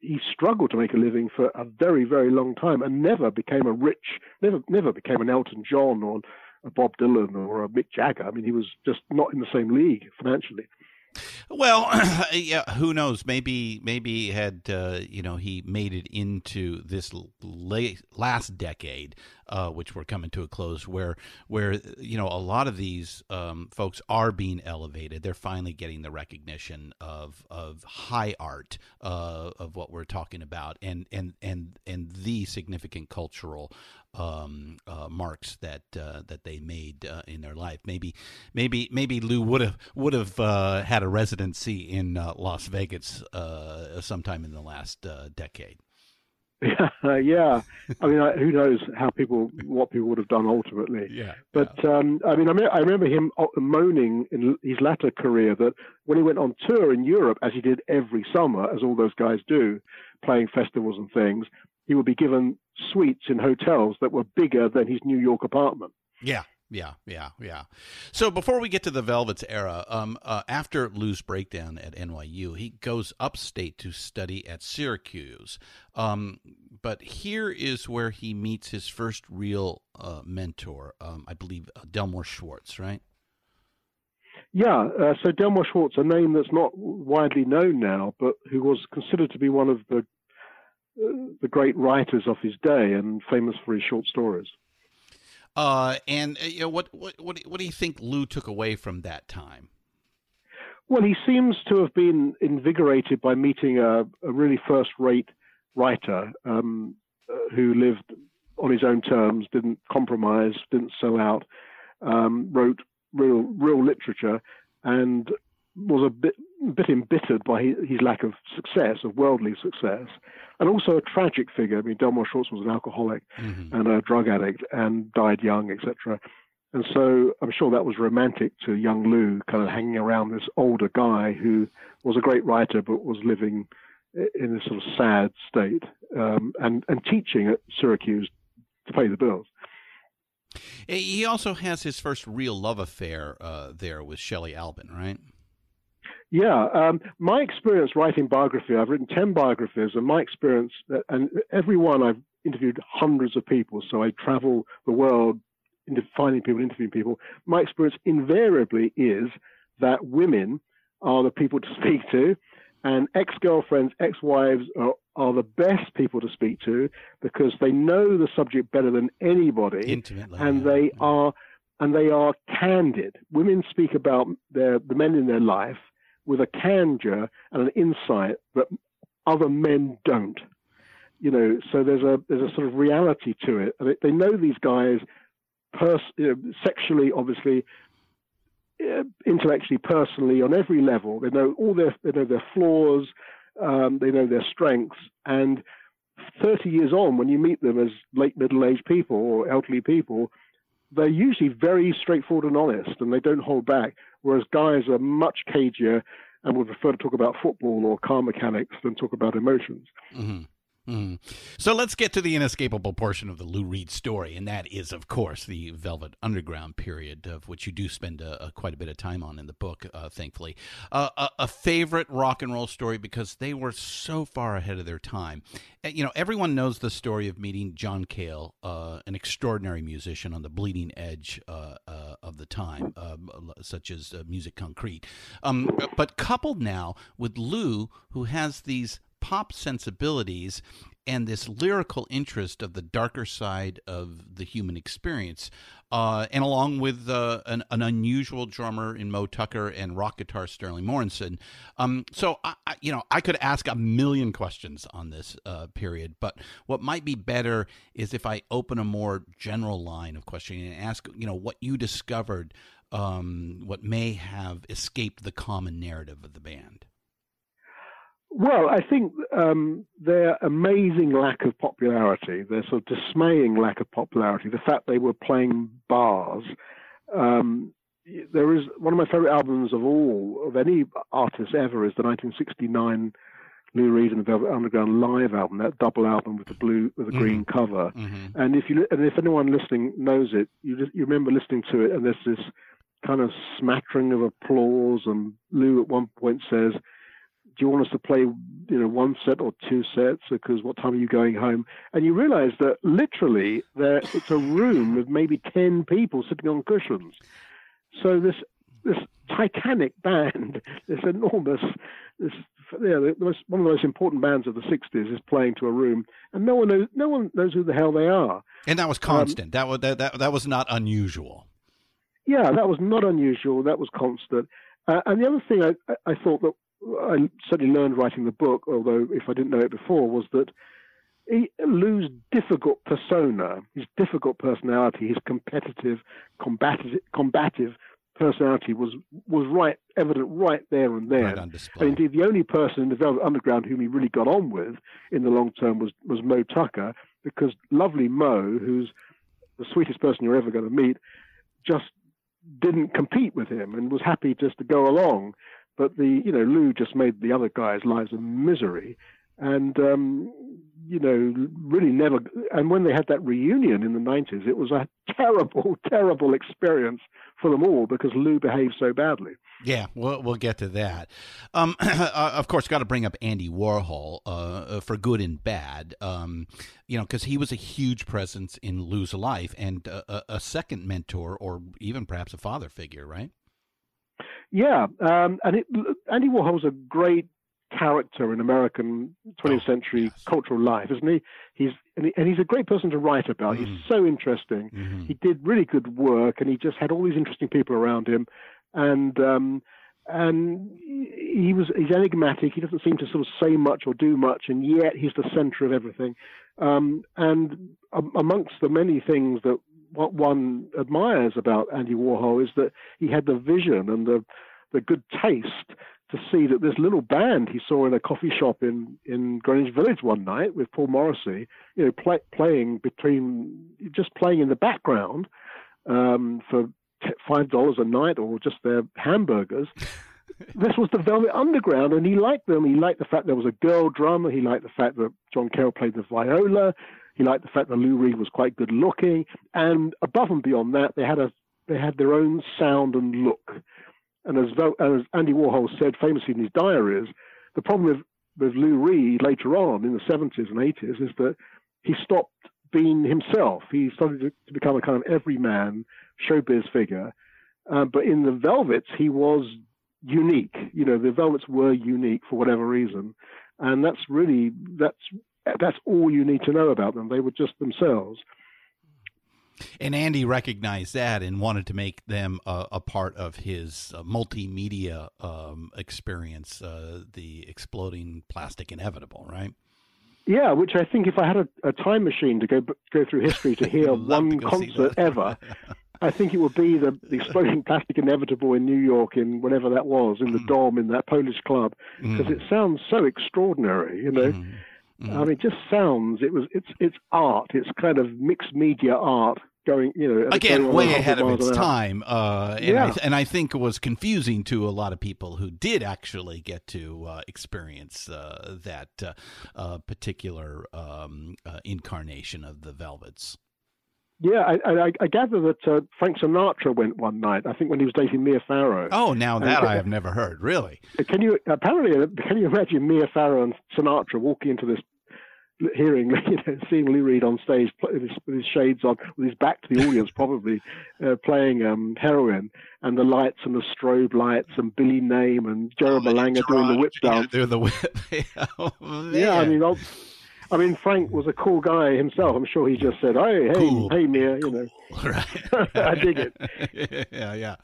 he struggled to make a living for a very very long time, and never became a rich, never never became an Elton John or Bob Dylan or a Mick Jagger. I mean, he was just not in the same league financially. Well, yeah. Who knows? Maybe, maybe had uh, you know he made it into this late, last decade, uh, which we're coming to a close, where where you know a lot of these um, folks are being elevated. They're finally getting the recognition of of high art uh, of what we're talking about, and and and and the significant cultural um, uh, marks that uh, that they made uh, in their life. Maybe, maybe, maybe Lou would have would have uh, had a residency in uh, Las Vegas uh, sometime in the last uh, decade. Yeah, yeah. I mean, I, who knows how people, what people would have done ultimately. Yeah, But um, I mean, I, me- I remember him moaning in his latter career that when he went on tour in Europe, as he did every summer, as all those guys do, playing festivals and things, he would be given suites in hotels that were bigger than his New York apartment. yeah. Yeah, yeah, yeah. So before we get to the Velvets era, um, uh, after Lou's breakdown at NYU, he goes upstate to study at Syracuse. Um, but here is where he meets his first real uh, mentor, um, I believe uh, Delmore Schwartz, right? Yeah, uh, so Delmore Schwartz, a name that's not widely known now, but who was considered to be one of the the great writers of his day and famous for his short stories. Uh, and uh, you know what, what, what, what do you think Lou took away from that time? Well, he seems to have been invigorated by meeting a, a really first-rate writer um, uh, who lived on his own terms, didn't compromise, didn't sell out, um, wrote real, real literature, and was a bit, bit embittered by his, his lack of success, of worldly success, and also a tragic figure. I mean, Delmore Schwartz was an alcoholic Mhm. and a drug addict and died young, etc. And so I'm sure that was romantic to young Lou, kind of hanging around this older guy who was a great writer but was living in a sort of sad state um, and and teaching at Syracuse to pay the bills. He also has his first real love affair uh, there with Shelley Albin, right? Yeah, um, my experience writing biography, I've written 10 biographies, and my experience, uh, and every one I've interviewed hundreds of people, so I travel the world finding people, interviewing people. My experience invariably is that women are the people to speak to, and ex girlfriends, ex wives are, are the best people to speak to because they know the subject better than anybody. Intimately. And yeah. they are and they are candid. Women speak about their the men in their life with a candor and an insight that other men don't. You know, so there's a there's a sort of reality to it. They, they know these guys, pers- you know, sexually, obviously, uh, intellectually, personally, on every level. They know all their they know their flaws, um, they know their strengths, and 30 years on, when you meet them as late middle-aged people or elderly people, they're usually very straightforward and honest, and they don't hold back. Whereas guys are much cagier and would prefer to talk about football or car mechanics than talk about emotions. Mm-hmm. Mm. So let's get to the inescapable portion of the Lou Reed story, and that is, of course, the Velvet Underground period, of which you do spend a, a quite a bit of time on in the book, uh, thankfully. Uh, a, a, favorite rock and roll story because they were so far ahead of their time. Uh, you know, everyone knows the story of meeting John Cale, uh, an extraordinary musician on the bleeding edge uh, uh, of the time, um, such as Musique Concrète. Um, but coupled now with Lou, who has these pop sensibilities and this lyrical interest of the darker side of the human experience, uh, and along with uh, an, an, unusual drummer in Moe Tucker and rock guitar Sterling Morrison. Um, so, I, you know, I could ask a million questions on this uh, period, but what might be better is if I open a more general line of questioning and ask, you know, what you discovered, um, what may have escaped the common narrative of the band. Well, I think um, their amazing lack of popularity, their sort of dismaying lack of popularity, the fact they were playing bars. Um, there is one of my favorite albums of all of any artist ever is the 1969 Lou Reed and the Velvet Underground live album, that double album with the blue with the mm-hmm. green cover. Mm-hmm. And if you and if anyone listening knows it, you just, you remember listening to it, and there's this kind of smattering of applause. And Lou at one point says do you want us to play, you know, one set or two sets? Because what time are you going home? And you realize that literally there, it's a room with maybe 10 people sitting on cushions. So this, this titanic band, this enormous, this, yeah, the most, one of the most important bands of the 60s is playing to a room and no one knows, no one knows who the hell they are. And that was um, constant. Um, that was, that, that, that was not unusual. Yeah, that was not unusual. That was constant. Uh, and the other thing I, I thought that I certainly learned writing the book, although if I didn't know it before, was that he, Lou's difficult persona, his difficult personality, his competitive, combative, combative personality was was right evident right there and there. Right and indeed, the only person in the Velvet Underground whom he really got on with in the long term was was Moe Tucker, because lovely Moe, who's the sweetest person you're ever going to meet, just didn't compete with him and was happy just to go along. But the you know Lou just made the other guys' lives a misery, and um, you know really never. And when they had that reunion in the nineties, it was a terrible, terrible experience for them all because Lou behaved so badly. Yeah, we'll, we'll get to that. Um, uh, of course, got to bring up Andy Warhol uh, uh, for good and bad. Um, you know, because he was a huge presence in Lou's life and a, a second mentor, or even perhaps a father figure, right? Yeah, um, and it, Andy Warhol's a great character in American 20th century yes. cultural life, isn't he? He's and, he, and, he's a great person to write about. Mm. He's so interesting. Mm-hmm. He did really good work, and he just had all these interesting people around him, and um, and he was he's enigmatic. He doesn't seem to sort of say much or do much, and yet he's the center of everything. Um, and amongst the many things that what one admires about Andy Warhol is that he had the vision and the the good taste to see that this little band he saw in a coffee shop in, in Greenwich Village one night with Paul Morrissey, you know, play, playing between just playing in the background um, for five dollars a night or just their hamburgers. this was the Velvet Underground, and he liked them. He liked the fact there was a girl drummer. He liked the fact that John Cale played the viola. He liked the fact that Lou Reed was quite good looking, and above and beyond that, they had a they had their own sound and look. And as, as Andy Warhol said famously in his diaries, the problem with, with Lou Reed later on in the 70s and 80s is that he stopped being himself. He started to, become a kind of everyman showbiz figure. Uh, but in the Velvets, he was unique. You know, the Velvets were unique for whatever reason, and that's really that's that's all you need to know about them. They were just themselves. And Andy recognized that and wanted to make them a, a part of his uh, multimedia um, experience, uh, the exploding plastic inevitable, right? Yeah, which I think if I had a, a time machine to go go through history to hear one to concert ever, I think it would be the, the exploding plastic inevitable in New York in whatever that was in the Mm. Dom in that Polish club because it sounds so extraordinary, you know. Mm. I mean, it just sounds it was it's it's art. It's kind of mixed media art going, you know, Again, way ahead of its time, uh, and, Yeah. I, and I think it was confusing to a lot of people who did actually get to uh, experience uh, that uh, uh, particular um, uh, incarnation of the Velvets. Yeah, I, I, I gather that uh, Frank Sinatra went one night. I think when he was dating Mia Farrow. Oh, now that I have never heard. Really? Can you apparently can you imagine Mia Farrow and Sinatra walking into this hearing, you know, seeing Lou Reed on stage with his, with his shades on, with his back to the audience, probably uh, playing um, heroin, and the lights and the strobe lights, and Billy Name and Joe Malanga doing the whip Yeah, dance. doing the whip. oh, Yeah, I mean, I'll, I mean, Frank was a cool guy himself. I'm sure he just said, "Hey, hey, Cool. hey, Mia," you know. Right. I dig it. yeah, yeah.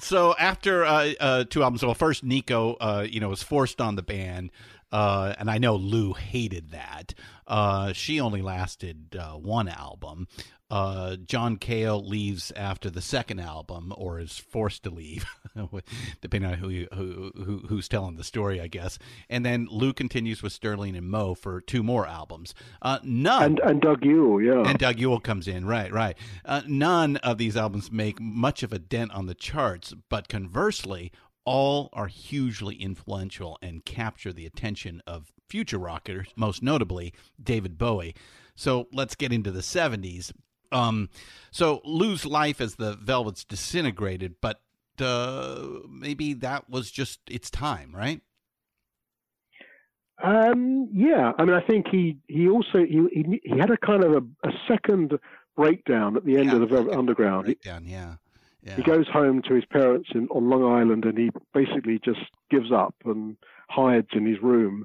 So after uh, uh, two albums, well, first Nico, uh, you know, was forced on the band, uh, and I know Lou hated that. Uh, she only lasted uh, one album. Uh, John Cale leaves after the second album, or is forced to leave, depending on who, you, who who who's telling the story, I guess. And then Lou continues with Sterling and Moe for two more albums. Uh, none And and Doug Yule, yeah. and Doug Yule comes in, right, right. Uh, none of these albums make much of a dent on the charts, but conversely, all are hugely influential and capture the attention of future rockers, most notably David Bowie. So let's get into the 70s. Um, so Lou's life as the Velvets disintegrated, but uh, maybe that was just its time, right? Um, yeah, I mean, I think he he also he he, he had a kind of a, a second breakdown at the end Yeah. of the Velvet Underground. Breakdown, yeah. Yeah. he goes home to his parents in on Long Island, and he basically just gives up and hides in his room.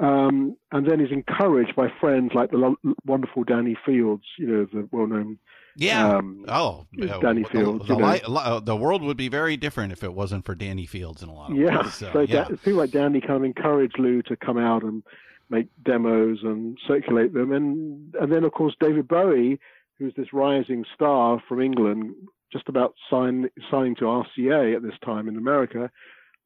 Um, and then he's encouraged by friends like the lo- wonderful Danny Fields, you know, the well-known. Yeah. Um, oh, Danny Fields, The, you know. uh, the world would be very different if it wasn't for Danny Fields in a lot of Yeah, ways. So, so yeah. Da- people like Danny kind of encouraged Lou to come out and make demos and circulate them, and and then of course David Bowie, who's this rising star from England, just about sign, signing to RCA at this time in America,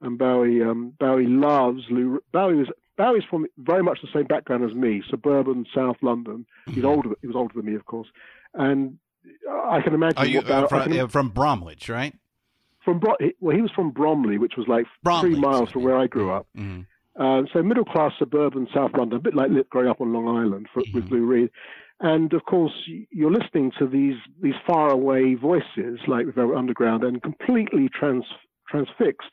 and Bowie um, Bowie loves Lou. Bowie was Bowie's from very much the same background as me, suburban South London. He's Mhm. older. He was older than me, of course, and I can imagine Are you what Bowie, uh, from, can- uh, from Bromwich, right? from Bro- well, he was from Bromley, which was like Bromley, three miles from where I grew up. Mhm. Uh, so middle class suburban South London, a bit like growing up on Long Island for, with Mhm. Lou Reed. And of course, you're listening to these these faraway voices like the Velvet Underground and completely trans, transfixed.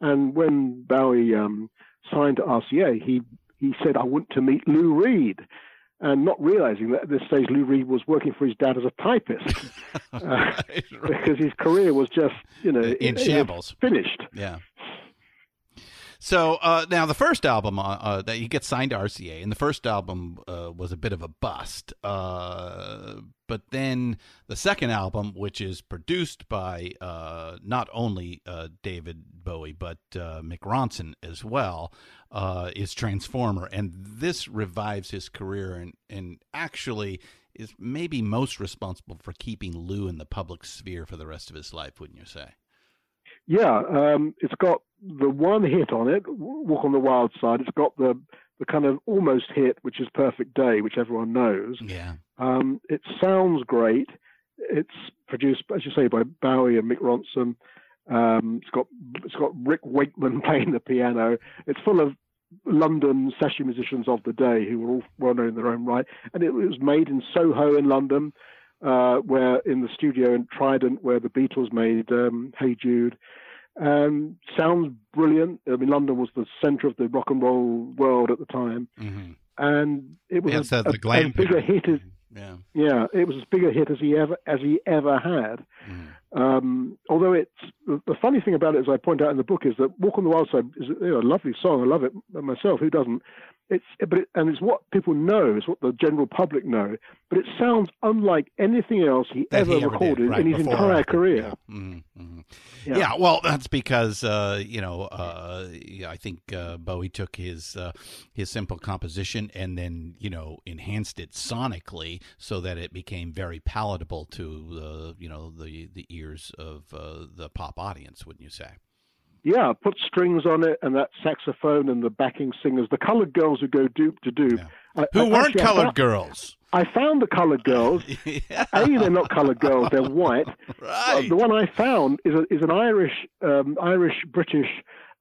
And when Bowie um, signed to RCA, he he said, "I want to meet Lou Reed." And not realizing that at this stage Lou Reed was working for his dad as a typist uh, Right, right. because his career was just, you know, In it shambles. finished. Yeah. So uh, now the first album uh, uh, that he gets signed to RCA, and the first album uh, was a bit of a bust. Uh, but then the second album, which is produced by uh, not only David Bowie but Mick Ronson as well, is Transformer, and this revives his career and and actually is maybe most responsible for keeping Lou in the public sphere for the rest of his life. Wouldn't you say? Yeah, um, it's got the one hit on it, Walk on the Wild Side. It's got the the kind of almost hit, which is Perfect Day, which everyone knows. Yeah. Um, it sounds great. It's produced, as you say, by Bowie and Mick Ronson. Um, it's got it's got Rick Wakeman playing the piano. It's full of London session musicians of the day who were all well known in their own right. And it was made in Soho in London, uh, where in the studio in Trident, where the Beatles made um, Hey Jude. Um, sounds brilliant. I mean, London was the center of the rock and roll world at the time, Mhm. and it was Yeah, a, a- the glam as big a hit as Yeah. yeah, it was as big a hit as he ever as he ever had. Mhm. Um, although it's the, the funny thing about it, as I point out in the book, is that "Walk on the Wild Side" is you know, a lovely song. I love it myself. Who doesn't? It's but it, and it's what people know. It's what the general public know. But it sounds unlike anything else he That ever he recorded right, in his entire career. Yeah. Mhm, mhm. Yeah. Yeah, well, that's because uh, you know uh, I think uh, Bowie took his uh, his simple composition and then you know enhanced it sonically so that it became very palatable to uh, you know the the ears of uh, the pop audience, wouldn't you say? Yeah, put strings on it and that saxophone and the backing singers, the colored girls who go dupe to dupe. Yeah. I- Who I- weren't actually, I colored found- girls? I found the colored girls. yeah, A, they're not colored girls; they're white. right. The one I found is a, is an Irish um, Irish British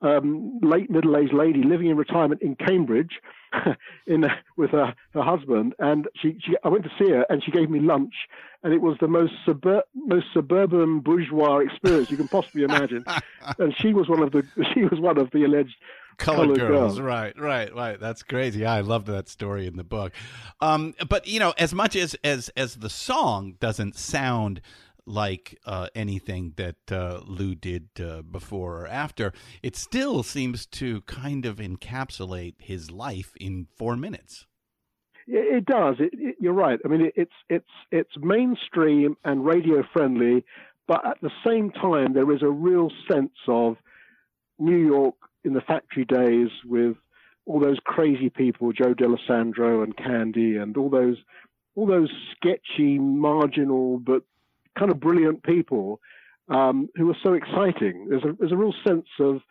um, late middle aged lady living in retirement in Cambridge, in with her, her husband, and she, she I went to see her and she gave me lunch, and it was the most subur- most suburban bourgeois experience you can possibly imagine, and she was one of the she was one of the alleged colored, girls. girls. right right right. That's crazy. I loved that story in the book. Um but you know as much as as as the song doesn't sound like uh, anything that uh, Lou did uh, before or after, it still seems to kind of encapsulate his life in four minutes. It, does. It, it, you're right. I mean, it, it's it's it's mainstream and radio friendly, but at the same time, there is a real sense of New York in the factory days with all those crazy people, Joe Dallesandro and Candy, and all those all those sketchy, marginal but kind of brilliant people um, who are so exciting. There's a there's a real sense of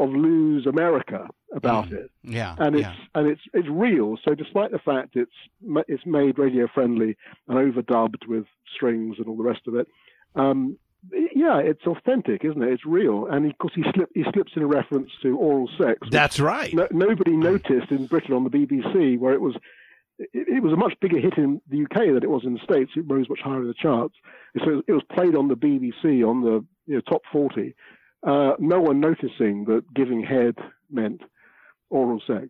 of Lou's America about Mm. it Yeah, and it's yeah. and it's it's real. So despite the fact it's it's made radio friendly and overdubbed with strings and all the rest of it, um, yeah, it's authentic, isn't it? It's real. And of course, he slip he slips in a reference to oral sex. That's right. no, nobody noticed in Britain on the BBC, where it was. It, it was a much bigger hit in the UK than it was in the States. It rose much higher in the charts. So it was played on the BBC on the you know, top 40. Uh, no one noticing that giving head meant oral sex.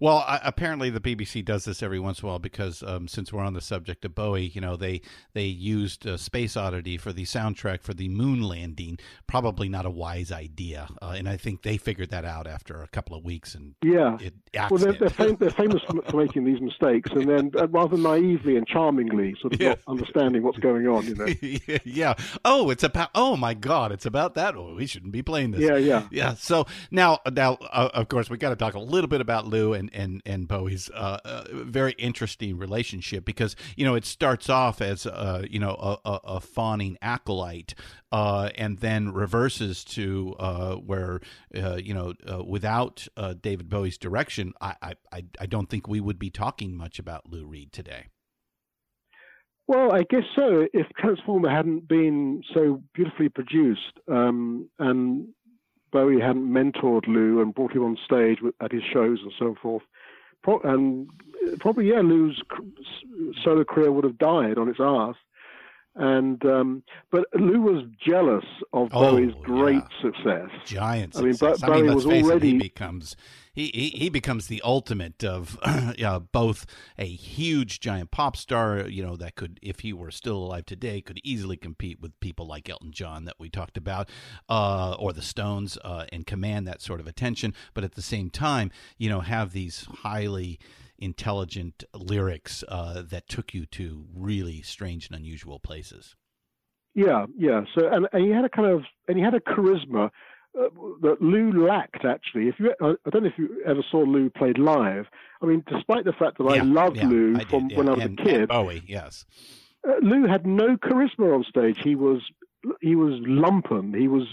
Well, I, apparently the BBC does this every once in a while because um, since we're on the subject of Bowie, you know they they used uh, Space Oddity for the soundtrack for the moon landing. Probably not a wise idea, uh, and I think they figured that out after a couple of weeks, and Yeah. it Well, they're, they're, fam- they're famous for making these mistakes, and then uh, rather naively and charmingly, sort of Yeah. not understanding what's going on. You know. yeah. Oh, it's about. Oh my God, it's about that. Oh, we shouldn't be playing this. Yeah, yeah. yeah. So now, now, uh, of course, we got to talk a little bit about Lou and and and Bowie's uh, uh, very interesting relationship because you know it starts off as uh, you know a, a, a fawning acolyte, uh, and then reverses to uh, where uh, you know without David Bowie's direction, I, I I I don't think we would be talking much about Lou Reed today. Well, I guess so. If Transformer hadn't been so beautifully produced, um, and Bowie hadn't mentored Lou and brought him on stage at his shows and so forth, pro- and probably yeah, Lou's solo career would have died on its arse. And um, but Lou was jealous of Oh, Bowie's great yeah. success. giant I mean, success. Bo- I mean, Bowie was face it, already- he becomes he, he becomes the ultimate of yeah, both a huge giant pop star, you know, that could, if he were still alive today, could easily compete with people like Elton John that we talked about, uh, or the Stones, uh, and command that sort of attention. But at the same time, you know, have these highly intelligent lyrics uh, that took you to really strange and unusual places. Yeah, yeah. So and, and he had a kind of and he had a charisma uh, that Lou lacked actually. If you, I don't know if you ever saw Lou played live. I mean, despite the fact that I loved yeah, Lou I did, from yeah. when I was And- a kid, Bowie, yes. uh, Lou had no charisma on stage. He was he was lumpen. He was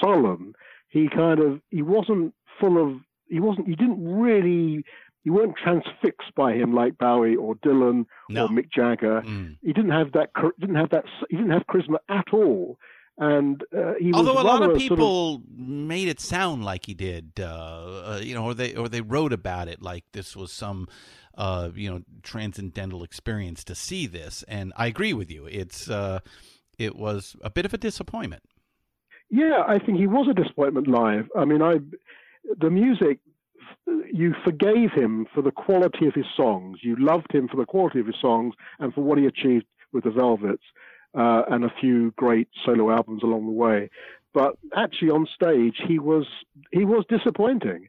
sullen. He kind of he wasn't full of he wasn't. You didn't really. You weren't transfixed by him like Bowie or Dylan No. or Mick Jagger Mm. he didn't have that didn't have that he didn't have charisma at all and uh, he Although a lot of sort people made it sound like he did, uh, uh, you know, or they or they wrote about it like this was some, uh, you know, transcendental experience to see this. And I agree with you. It's uh, it was a bit of a disappointment. Yeah, I think he was a disappointment live. I mean, I the music you forgave him for the quality of his songs. You loved him for the quality of his songs and for what he achieved with the Velvets uh, and a few great solo albums along the way. But actually, on stage, he was he was disappointing.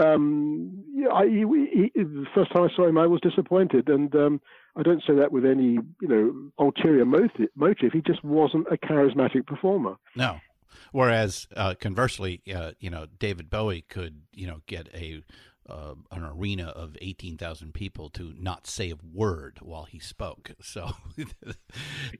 Um, I, he, he, the first time I saw him, I was disappointed, and um, I don't say that with any you know ulterior motive. Motive. He just wasn't a charismatic performer. No. Whereas uh, conversely, uh, you know, David Bowie could you know get a uh, an arena of 18,000 people to not say a word while he spoke. So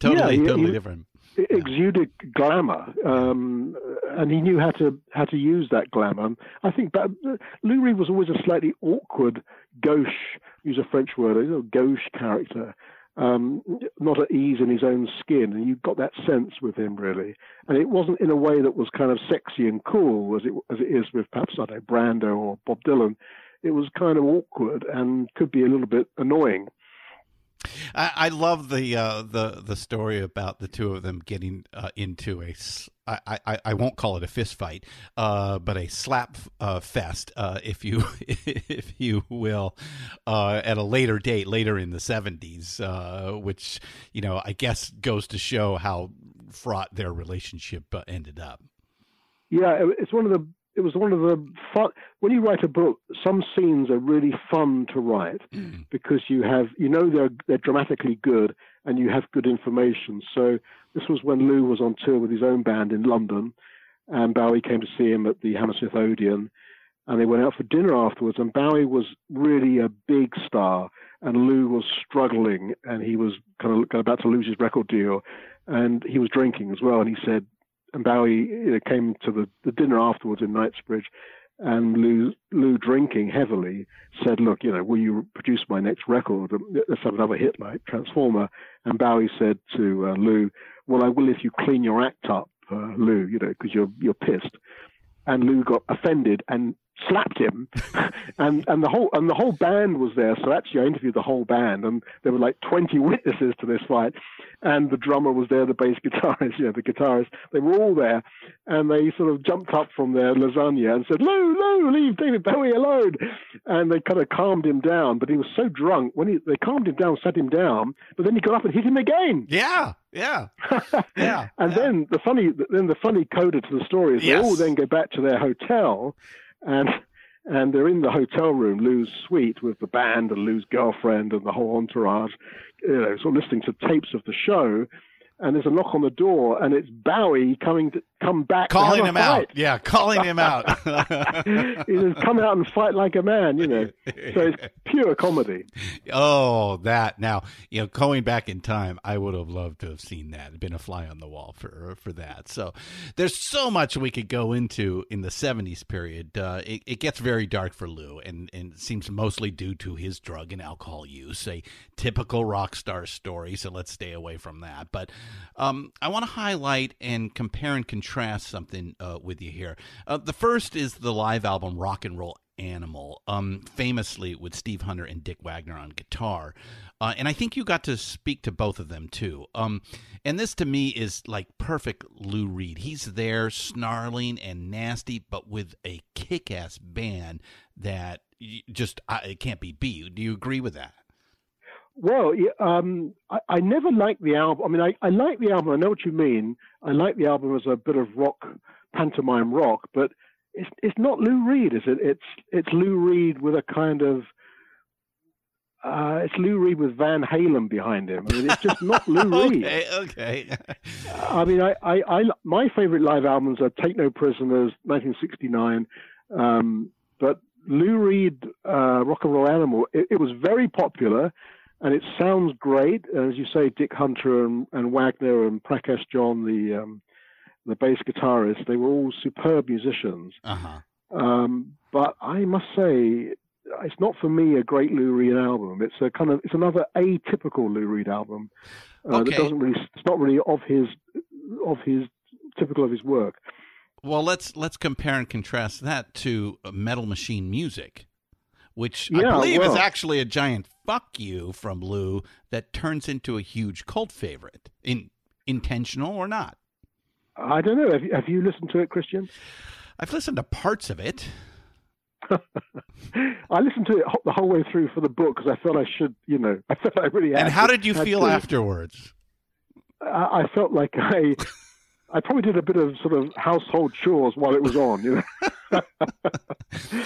totally, Yeah, totally he- different. exuded glamour, um, and he knew how to how to use that glamour. I think, but uh, Lou Reed was always a slightly awkward, gauche, use a French word, a little gauche character, um, not at ease in his own skin, and you got that sense with him really. And it wasn't in a way that was kind of sexy and cool as it as it is with perhaps I don't know Brando or Bob Dylan. It was kind of awkward and could be a little bit annoying. I, I love the uh, the the story about the two of them getting uh, into a. I, I, I won't call it a fist fight, uh, but a slap uh, fest, uh, if you if you will, uh, at a later date, later in the seventies, uh, which you know I guess goes to show how fraught their relationship uh, ended up. Yeah, it- it's one of the. It was one of the fun. When you write a book, some scenes are really fun to write because you have, you know, they're they're dramatically good and you have good information. So this was when Lou was on tour with his own band in London, and Bowie came to see him at the Hammersmith Odeon, and they went out for dinner afterwards. And Bowie was really a big star, and Lou was struggling, and he was kind of, about to lose his record deal, and he was drinking as well. And he said, and Bowie you know, came to the, the dinner afterwards in Knightsbridge, and Lou, Lou drinking heavily said, "Look, you know, will you produce my next record? Let's have another hit like Transformer." And Bowie said to uh, Lou, "Well, I will if you clean your act up, uh, Lou. You know, because you're you're pissed." And Lou got offended and slapped him, and and the whole and the whole band was there. So actually, I interviewed the whole band, and there were like 20 witnesses to this fight, and the drummer was there, the bass guitarist, you know, the guitarist. They were all there, and they sort of jumped up from their lasagna and said, "Lou, Lou, leave David Bowie alone," and they kind of calmed him down. But he was so drunk when he they calmed him down, sat him down, but then he got up and hit him again. Yeah, yeah, yeah. and yeah. then the funny, then the funny coda to the story is Yes. they all then go back to their hotel, and and they're in the hotel room, Lou's suite with the band and Lou's girlfriend and the whole entourage, you know, sort of listening to tapes of the show. And there's a knock on the door, and it's Bowie coming to come back, calling him out. Yeah, calling him out. he says, "Come out and fight like a man," you know. So it's pure comedy. Oh, that now you know going back in time, I would have loved to have seen that, been a fly on the wall for for that. So there's so much we could go into in the '70s period. Uh, it, it gets very dark for Lou, and and seems mostly due to his drug and alcohol use, a typical rock star story. So let's stay away from that. But um, I want to highlight and compare and contrast something uh, with you here. Uh, the first is the live album Rock and Roll Animal, um, famously with Steve Hunter and Dick Wagner on guitar. Uh, and I think you got to speak to both of them too. Um, and this to me is like perfect Lou Reed. He's there snarling and nasty, but with a kick ass band that just uh, it can't be beat. Do you agree with that? Well, um, I, I never liked the album. I mean, I, I like the album. I know what you mean. I like the album as a bit of rock, pantomime rock, but it's it's not Lou Reed, is it? It's it's Lou Reed with a kind of uh, it's Lou Reed with Van Halen behind him. I mean, it's just not Lou Reed. okay, okay. I mean, I, I, I my favorite live albums are Take No Prisoners, 1969, um, but Lou Reed, uh, Rock and Roll Animal, it, it was very popular, and it sounds great. As you say, Dick Hunter and, and Wagner and Prakash John, the um, the bass guitarist, they were all superb musicians. Uh huh. Um, but I must say, it's not for me a great Lou Reed album. It's a kind of it's another atypical Lou Reed album uh, Okay. that doesn't really it's not really of his of his typical of his work. Well, let's let's compare and contrast that to Metal Machine Music, which I Yeah, believe is actually a giant fuck you from Lou that turns into a huge cult favorite, in intentional or not. I don't know. Have you, have you listened to it, Christian? I've listened to parts of it. I listened to it the whole way through for the book because I felt I should, you know, I felt I really And how did you feel to. afterwards? I, I felt like I, I probably did a bit of sort of household chores while it was on. You know,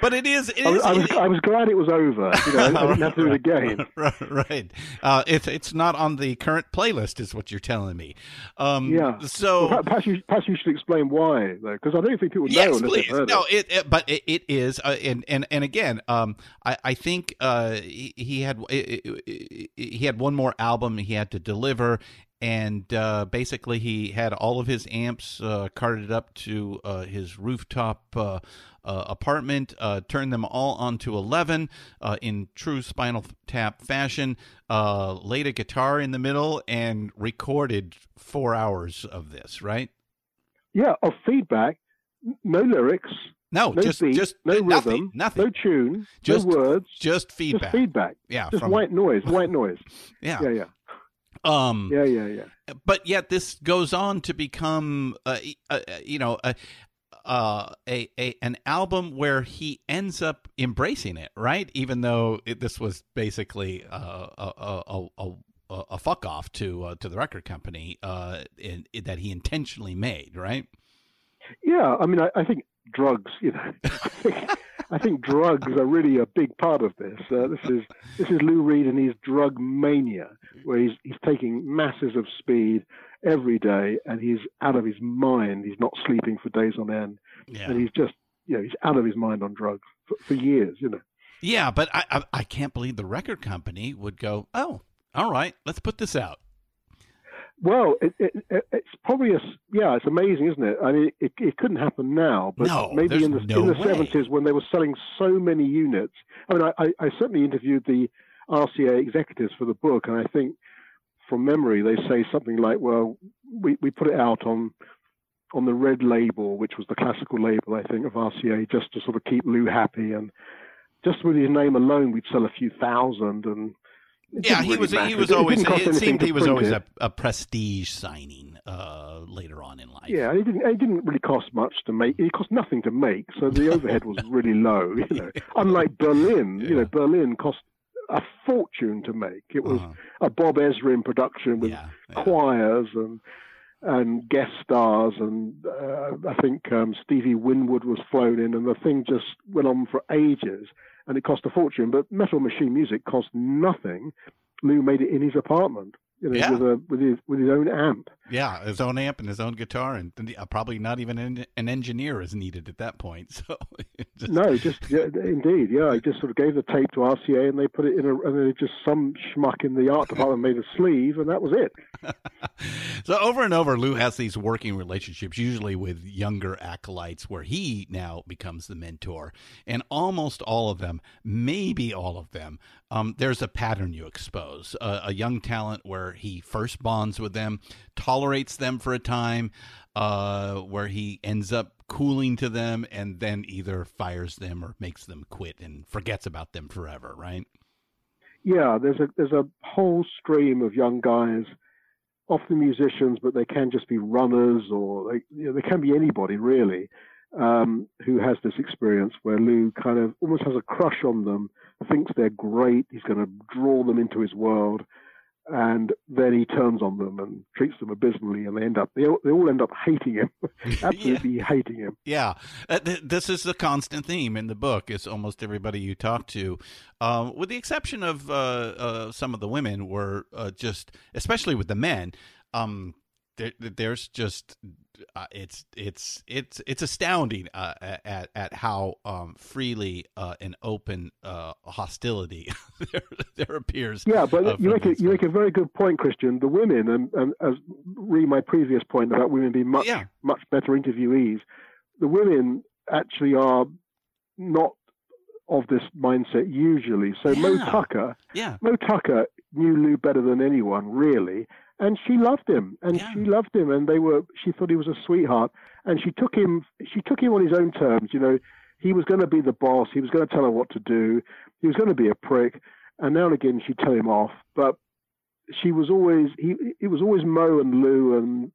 But it is. It I, is I was, it- I was glad it was over. You know, I didn't have to do it again. right, right. Uh, it's it's not on the current playlist, is what you're telling me. Um, Yeah. So Well, perhaps you, perhaps you should explain why, though, because I don't think people would know yes, please. heard No, it. it, but it, it is, uh, and and and again, um, I I think uh, he, he had he had one more album he had to deliver. And uh, basically, he had all of his amps uh, carted up to uh, his rooftop uh, uh, apartment, uh, turned them all onto 11 uh, in true Spinal Tap fashion, uh, laid a guitar in the middle, and recorded four hours of this, right? Yeah, of feedback, no lyrics, No, no just beat, just no nothing, rhythm, nothing. no tune, Just no words, just just feedback. feedback, Yeah, just from- white noise, white noise. yeah. Yeah, yeah, Um, yeah, yeah, yeah. but yet this goes on to become, uh, uh, you know, a, uh, a a an album where he ends up embracing it, right? Even though it, this was basically uh, a a a, a, fuck off to uh, to the record company uh, in, that he intentionally made, right? Yeah, I mean, I, I think drugs. You know, I think, I think drugs are really a big part of this. Uh, this is this is Lou Reed and his drug mania, where he's he's taking masses of speed every day, and he's out of his mind. He's not sleeping for days on end, Yeah, and he's just you know he's out of his mind on drugs for, for years. You know. yeah. But I, I I can't believe the record company would go, oh, all right, let's put this out. Well, it, it, it, it's probably a yeah. It's amazing, isn't it? I mean, it, it couldn't happen now, but No, maybe in the no in the seventies when they were selling so many units. I mean, I, I, I certainly interviewed the RCA executives for the book, and I think from memory they say something like, "Well, we, we put it out on on the red label, which was the classical label, I think, of RCA, just to sort of keep Lou happy, and just with his name alone, we'd sell a few thousand, and Yeah, he really was. matter. He was It- it always. It seemed he was always a, a prestige signing uh, later on in life. Yeah, and it didn't. It didn't really cost much to make. It cost nothing to make, so the overhead was really low. You know, unlike Berlin. You know, Berlin cost a fortune to make. It was Uh-huh. a Bob Ezrin production with Yeah, yeah. choirs and and guest stars, and uh, I think um, Stevie Winwood was flown in, and the thing just went on for ages, and it cost a fortune. But Metal Machine Music cost nothing. Lou made it in his apartment, you know, Yeah. with a with his with his own amp. Yeah, his own amp and his own guitar, and uh, probably not even an, an engineer is needed at that point. So, just- No, just yeah, indeed, yeah. I just sort of gave the tape to RCA, and they put it in a, and then just some schmuck in the art department made a sleeve, and that was it. so over and over, Lou has these working relationships, usually with younger acolytes, where he now becomes the mentor, and almost all of them, maybe all of them, um, there's a pattern you expose. A young talent where he first bonds with them, tolerates them for a time, uh, where he ends up cooling to them, and then either fires them or makes them quit and forgets about them forever. Right? Yeah, there's a there's a whole stream of young guys, often musicians, but they can just be runners, or they you know, they can be anybody really, um, who has this experience where Lou kind of almost has a crush on them, thinks they're great, he's going to draw them into his world, and then he turns on them and treats them abysmally, and they end up they all, they all end up hating him, absolutely hating him. Yeah, Uh, th- this is the constant theme in the book. Is almost everybody you talk to, um, with the exception of uh, uh, some of the women, were uh, just, especially with the men. Um, there, there's just uh, it's it's it's it's astounding uh, at at how um, freely uh, and open uh, hostility there, there appears. Yeah, but you make a, you make a very good point, Christian. The women, and, and as re my previous point about women being much Yeah. much better interviewees, the women actually are not of this mindset usually. So Moe Yeah. Tucker, yeah Moe Tucker knew Lou better than anyone really, and she loved him, and Yeah. she loved him, and they were. She thought he was a sweetheart, and she took him. She took him on his own terms. You know, he was going to be the boss. He was going to tell her what to do. He was going to be a prick, and now and again she'd tell him off. But she was always. He. It was always Moe and Lou and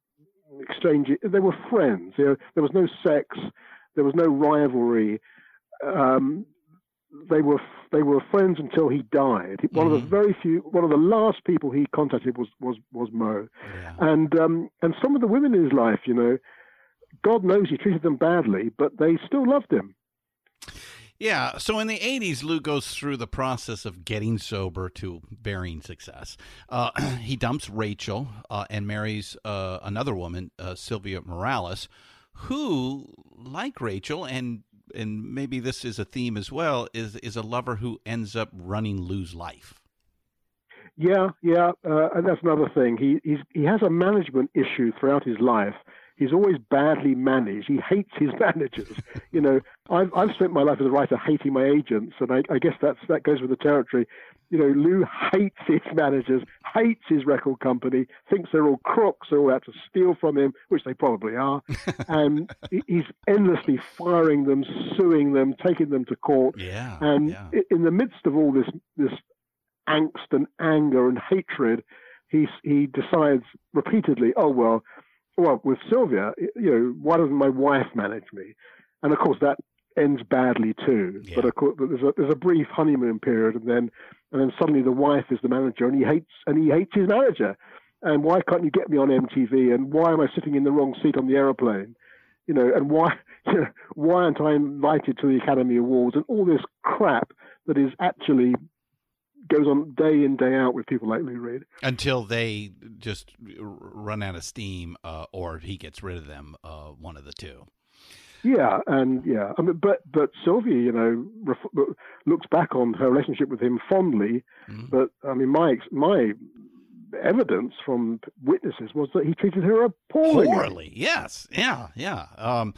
exchange. They were friends. You know, there was no sex. There was no rivalry. Um, they were they were friends until he died. One of Mhm. the very few, one of the last people he contacted was was was Moe, Yeah. and um, and some of the women in his life, you know, God knows he treated them badly, but they still loved him. Yeah. So in the 80s, Lou goes through the process of getting sober to varying success. Uh, he dumps Rachel uh, and marries uh, another woman, uh, Sylvia Morales, who, like Rachel, and and maybe this is a theme as well, is is a lover who ends up running Lou's life. Yeah, yeah, uh, and that's another thing. He he's, he has a management issue throughout his life. He's always badly managed. He hates his managers. you know, I've I've spent my life as a writer hating my agents, and I, I guess that's that goes with the territory. You know, Lou hates his managers, hates his record company, thinks they're all crooks, they're all out to steal from him, which they probably are, and he's endlessly firing them, suing them, taking them to court. Yeah. And yeah. in the midst of all this this angst and anger and hatred, he he decides repeatedly, oh well, well with Sylvia, you know, why doesn't my wife manage me? And of course that ends badly too. Yeah. But of course there's a there's a brief honeymoon period, and then and then suddenly the wife is the manager, and he hates and he hates his manager. And why can't you get me on MTV? And why am I sitting in the wrong seat on the aeroplane? You know, and why you know, why aren't I invited to the Academy Awards and all this crap that is actually goes on day in day out with people like Lou Reed. Until they just run out of steam, uh, or he gets rid of them, uh, one of the two. Yeah, and yeah, I mean, but but Sylvia, you know, ref- looks back on her relationship with him fondly. Mhm. But I mean, my my evidence from witnesses was that he treated her appallingly. Poorly, yes, yeah, yeah. Um,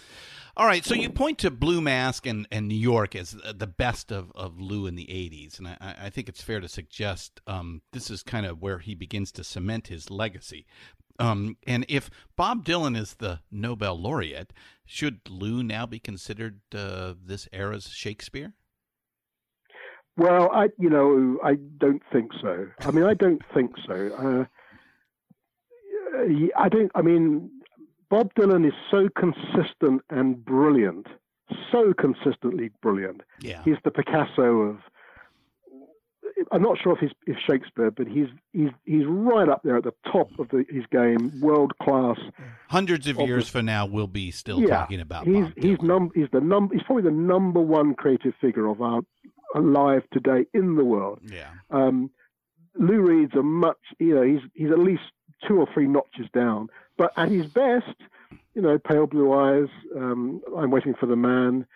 all right, so you point to Blue Mask and, and New York as the best of, of Lou in the '80s, and I, I think it's fair to suggest um, this is kind of where he begins to cement his legacy. Um, and if Bob Dylan is the Nobel laureate, should Lou now be considered uh, this era's Shakespeare? Well, I you know I don't think so. I mean, I don't think so. Uh, I don't. I mean, Bob Dylan is so consistent and brilliant, so consistently brilliant. Yeah, He's the Picasso of. I'm not sure if he's if Shakespeare, but he's he's he's right up there at the top of the, his game, world class. hundreds of Of years the- from now, we'll be still yeah, talking about he's Bob he's num he's the num he's probably the number one creative figure of our alive today in the world. yeah, Um, Lou Reed's a much, you know, he's he's at least two or three notches down. But at his best, you know, Pale Blue Eyes, um, I'm Waiting for the Man.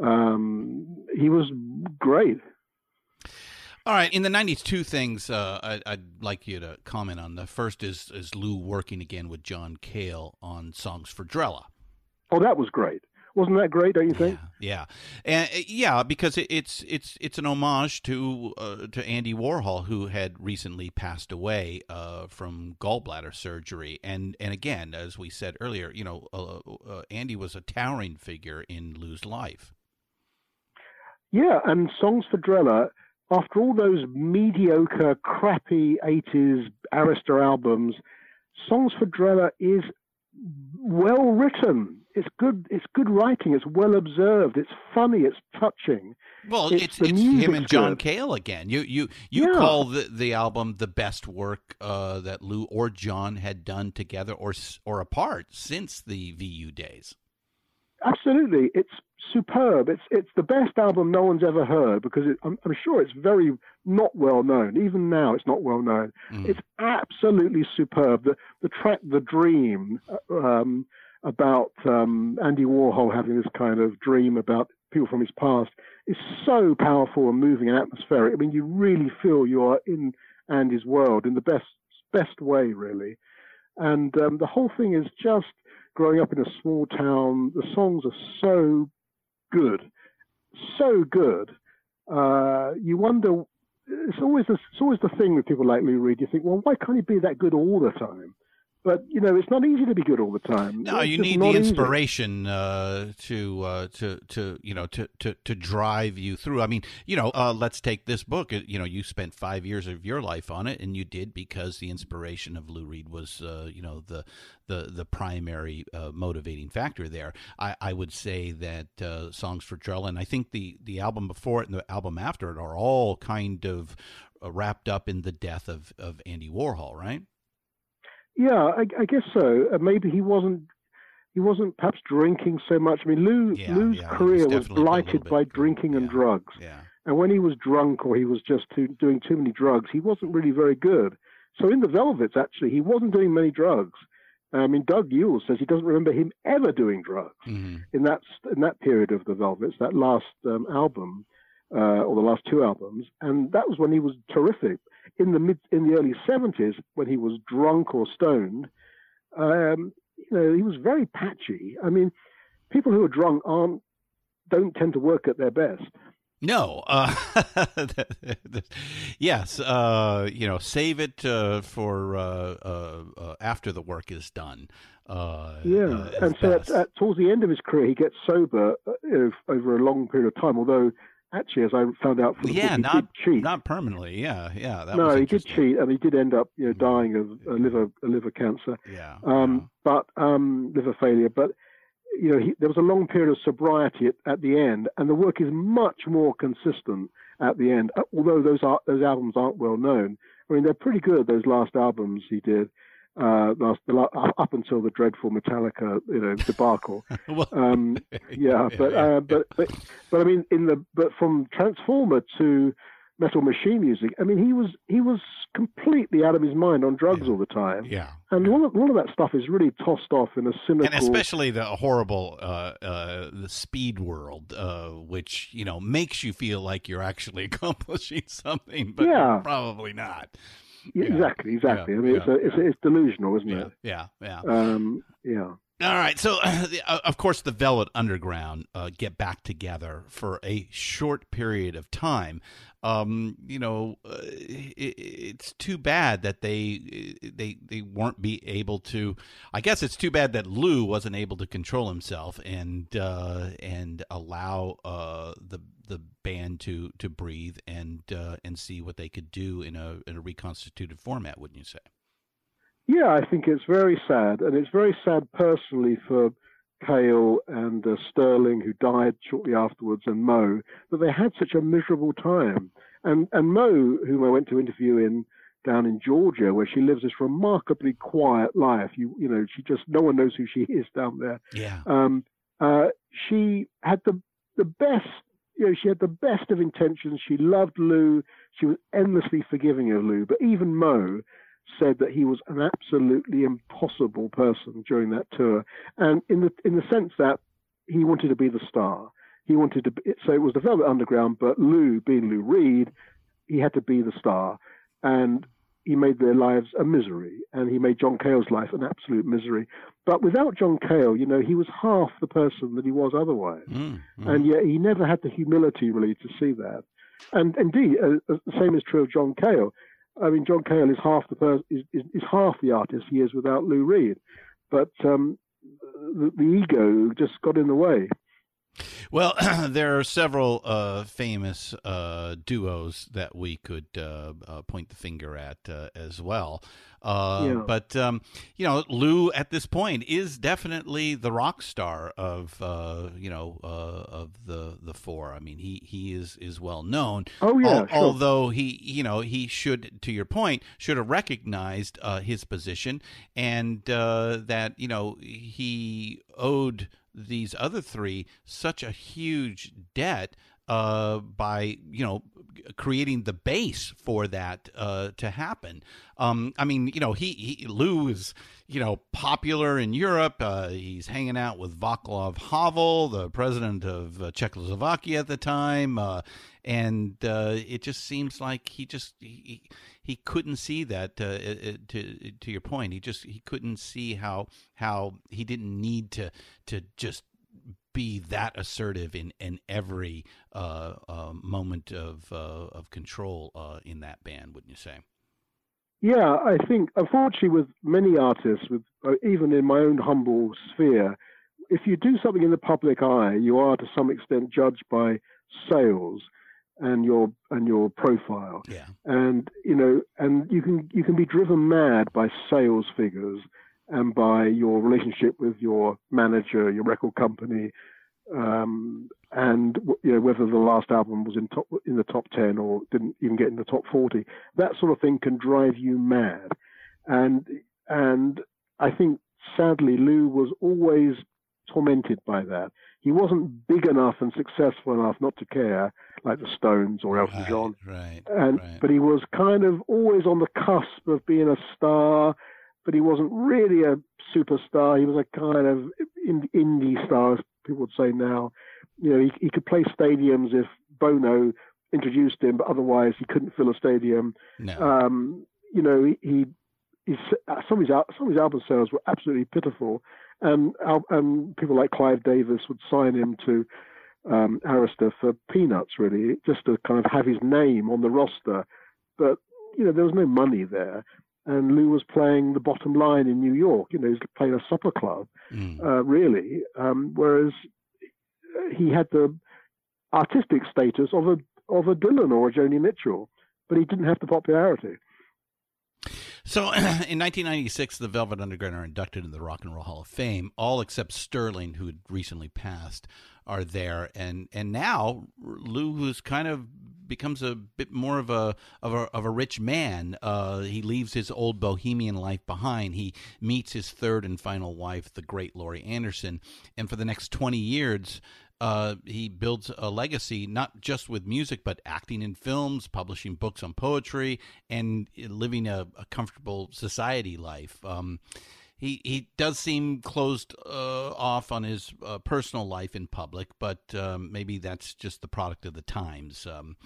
Um, he was great. All right, in the '90s, two things uh, I, I'd like you to comment on. The first is is Lou working again with John Cale on songs for Drella. Oh, that was great. Wasn't that great? Don't you think? Yeah, yeah, and uh, yeah, because it, it's it's it's an homage to uh, to Andy Warhol, who had recently passed away uh, from gallbladder surgery, and and again, as we said earlier, you know, uh, uh, Andy was a towering figure in Lou's life. Yeah, and Songs for Drella, after all those mediocre, crappy 80s Arista albums, Songs for Drella is well written. It's good. It's good writing. It's well observed. It's funny. It's touching. Well, It's it's it's him and John good. Cale again. You you you Yeah. call the the album the best work uh, that Lou or John had done together or or apart since the VU days. Absolutely, it's superb. It's it's the best album no one's ever heard because it, I'm, I'm sure it's very not well known. Even now, it's not well known. Mm. It's absolutely superb. The the track "The Dream" uh, um, about um, Andy Warhol having this kind of dream about people from his past is so powerful and moving and atmospheric. I mean, you really feel you are in Andy's world in the best best way, really. And um, the whole thing is just growing up in a small town. The songs are so good, so good. Uh, you wonder it's always the, it's always the thing with people like Lou Reed. You think, well, why can't he be that good all the time? But you know, it's not easy to be good all the time. No, It's you need the inspiration uh, to uh, to to you know to, to to drive you through. I mean, you know, uh, let's take this book. You know, you spent five years of your life on it, and you did because the inspiration of Lou Reed was, uh, you know, the the the primary uh, motivating factor there. I, I would say that uh, songs for Joel, and I think the the album before it and the album after it are all kind of wrapped up in the death of of Andy Warhol, right? Yeah, I, I guess so. Uh, maybe he wasn't. He wasn't perhaps drinking so much. I mean, Lou Yeah, Lou's yeah, was career was, little blighted by drinking and yeah, drugs. Yeah. And when he was drunk or he was just too, doing too many drugs, he wasn't really very good. So in the Velvets, actually, he wasn't doing many drugs. I mean, Doug Yule says he doesn't remember him ever doing drugs hmm in that in that period of the Velvets, that last um, album uh, or the last two albums, and that was when he was terrific. In the mid in the early seventies, when he was drunk or stoned, um, you know, he was very patchy. I mean, people who are drunk aren't don't tend to work at their best. No. Uh, yes. Uh, you know, save it uh, for uh, uh, uh, after the work is done. Uh, Yeah, and so at, at, towards the end of his career, he gets sober uh, you know, over a long period of time. Although, actually, as I found out from the yeah, book, he not did cheat. not permanently. Yeah, yeah. That no, he did cheat, and he did end up, you know, Mhm. dying of a liver a liver cancer, Yeah. um, but um, liver failure. But you know, he, there was a long period of sobriety at, at the end, and the work is much more consistent at the end. Although those are those albums aren't well known. I mean, they're pretty good. Those last albums he did. Uh, last, the, up until the dreadful Metallica, you know, debacle. well, Um, yeah, but uh, but but but I mean, in the but from Transformer to Metal Machine Music, I mean, he was he was completely out of his mind on drugs Yeah. all the time, yeah. and all of, all of that stuff is really tossed off in a cynical. And especially the horrible uh, uh, the speed world, uh, which you know makes you feel like you're actually accomplishing something, but Yeah. probably not. Yeah, yeah. exactly, exactly. I mean, it's a, it's, it's delusional, isn't it? yeah, yeah. Um, yeah. All right, so uh, of course the Velvet Underground uh, get back together for a short period of time. Um, you know, uh, it, it's too bad that they they they weren't be able to. I guess it's too bad that Lou wasn't able to control himself and uh, and allow uh, the the band to to breathe and uh, and see what they could do in a in a reconstituted format. Wouldn't you say? Yeah, I think it's very sad, and it's very sad personally for Cale and uh, Sterling, who died shortly afterwards, and Moe, that they had such a miserable time. And and Moe, whom I went to interview in down in Georgia, where she lives this remarkably quiet life. You you know, she just no one knows who she is down there. Yeah. Um, uh, she had the the best. You know, she had the best of intentions. She loved Lou. She was endlessly forgiving of Lou. But even Moe said that he was an absolutely impossible person during that tour, and in the in the sense that he wanted to be the star. He wanted to. Be, so it was the Velvet Underground, but Lou, being Lou Reed, he had to be the star, and he made their lives a misery, and he made John Cale's life an absolute misery. But without John Cale, you know, he was half the person that he was otherwise, Mm, mm. and yet he never had the humility really to see that. And indeed, uh, uh, the same is true of John Cale. I mean, John Cale is half the person is, is, is half the artist he is without Lou Reed, but um, the, the ego just got in the way. Well, there are several uh, famous uh, duos that we could uh, uh, point the finger at uh, as well. Uh, Yeah. But um, you know, Lou at this point is definitely the rock star of uh, you know uh, of the the four. I mean, he he is is well known. Oh, yeah, Al- sure. Although he you know he should, to your point, should have recognized uh, his position and uh, that you know he owed these other three such a huge debt uh, by you know creating the base for that uh, to happen. Um, I mean, you know, he, he Lou is you know popular in Europe. Uh, he's hanging out with Václav Havel, the president of uh, Czechoslovakia at the time, uh, and uh, it just seems like he just he, he couldn't see that. Uh, to to your point, he just he couldn't see how how he didn't need to to just be that assertive in in every uh, uh, moment of uh, of control uh, in that band, wouldn't you say? Yeah, I think unfortunately with many artists, with uh, even in my own humble sphere, if you do something in the public eye, you are to some extent judged by sales and your and your profile. Yeah. And you know, and you can you can be driven mad by sales figures and by your relationship with your manager, your record company, um, and you know whether the last album was in top in the top ten or didn't even get in the top forty. That sort of thing can drive you mad, and and I think sadly Lou was always tormented by that. He wasn't big enough and successful enough not to care, like the Stones or Elton Right, John. right, And right. but he was kind of always on the cusp of being a star, but he wasn't really a superstar. He was a kind of indie star, as people would say now. You know, he, he could play stadiums if Bono introduced him, but otherwise he couldn't fill a stadium. no. Um, you know, he, he he's, some of his some of his album sales were absolutely pitiful, and al- and people like Clive Davis would sign him to um, Arista for peanuts, really, just to kind of have his name on the roster. But you know, there was no money there, and Lou was playing the bottom line in New York. You know, he's playing a supper club, Mm. uh, really, um, whereas he had the artistic status of a of a Dylan or a Joni Mitchell, but he didn't have the popularity. So, in 1996, the Velvet Underground are inducted into the Rock and Roll Hall of Fame. All except Sterling, who had recently passed, are there, and and now Lou, who's kind of becomes a bit more of a of a of a rich man. Uh, he leaves his old bohemian life behind. He meets his third and final wife, the great Laurie Anderson, and for the next 20 years. Uh, he builds a legacy not just with music, but acting in films, publishing books on poetry, and living a, a comfortable society life. Um, he he does seem closed uh, off on his uh, personal life in public, but um, maybe that's just the product of the times. Um,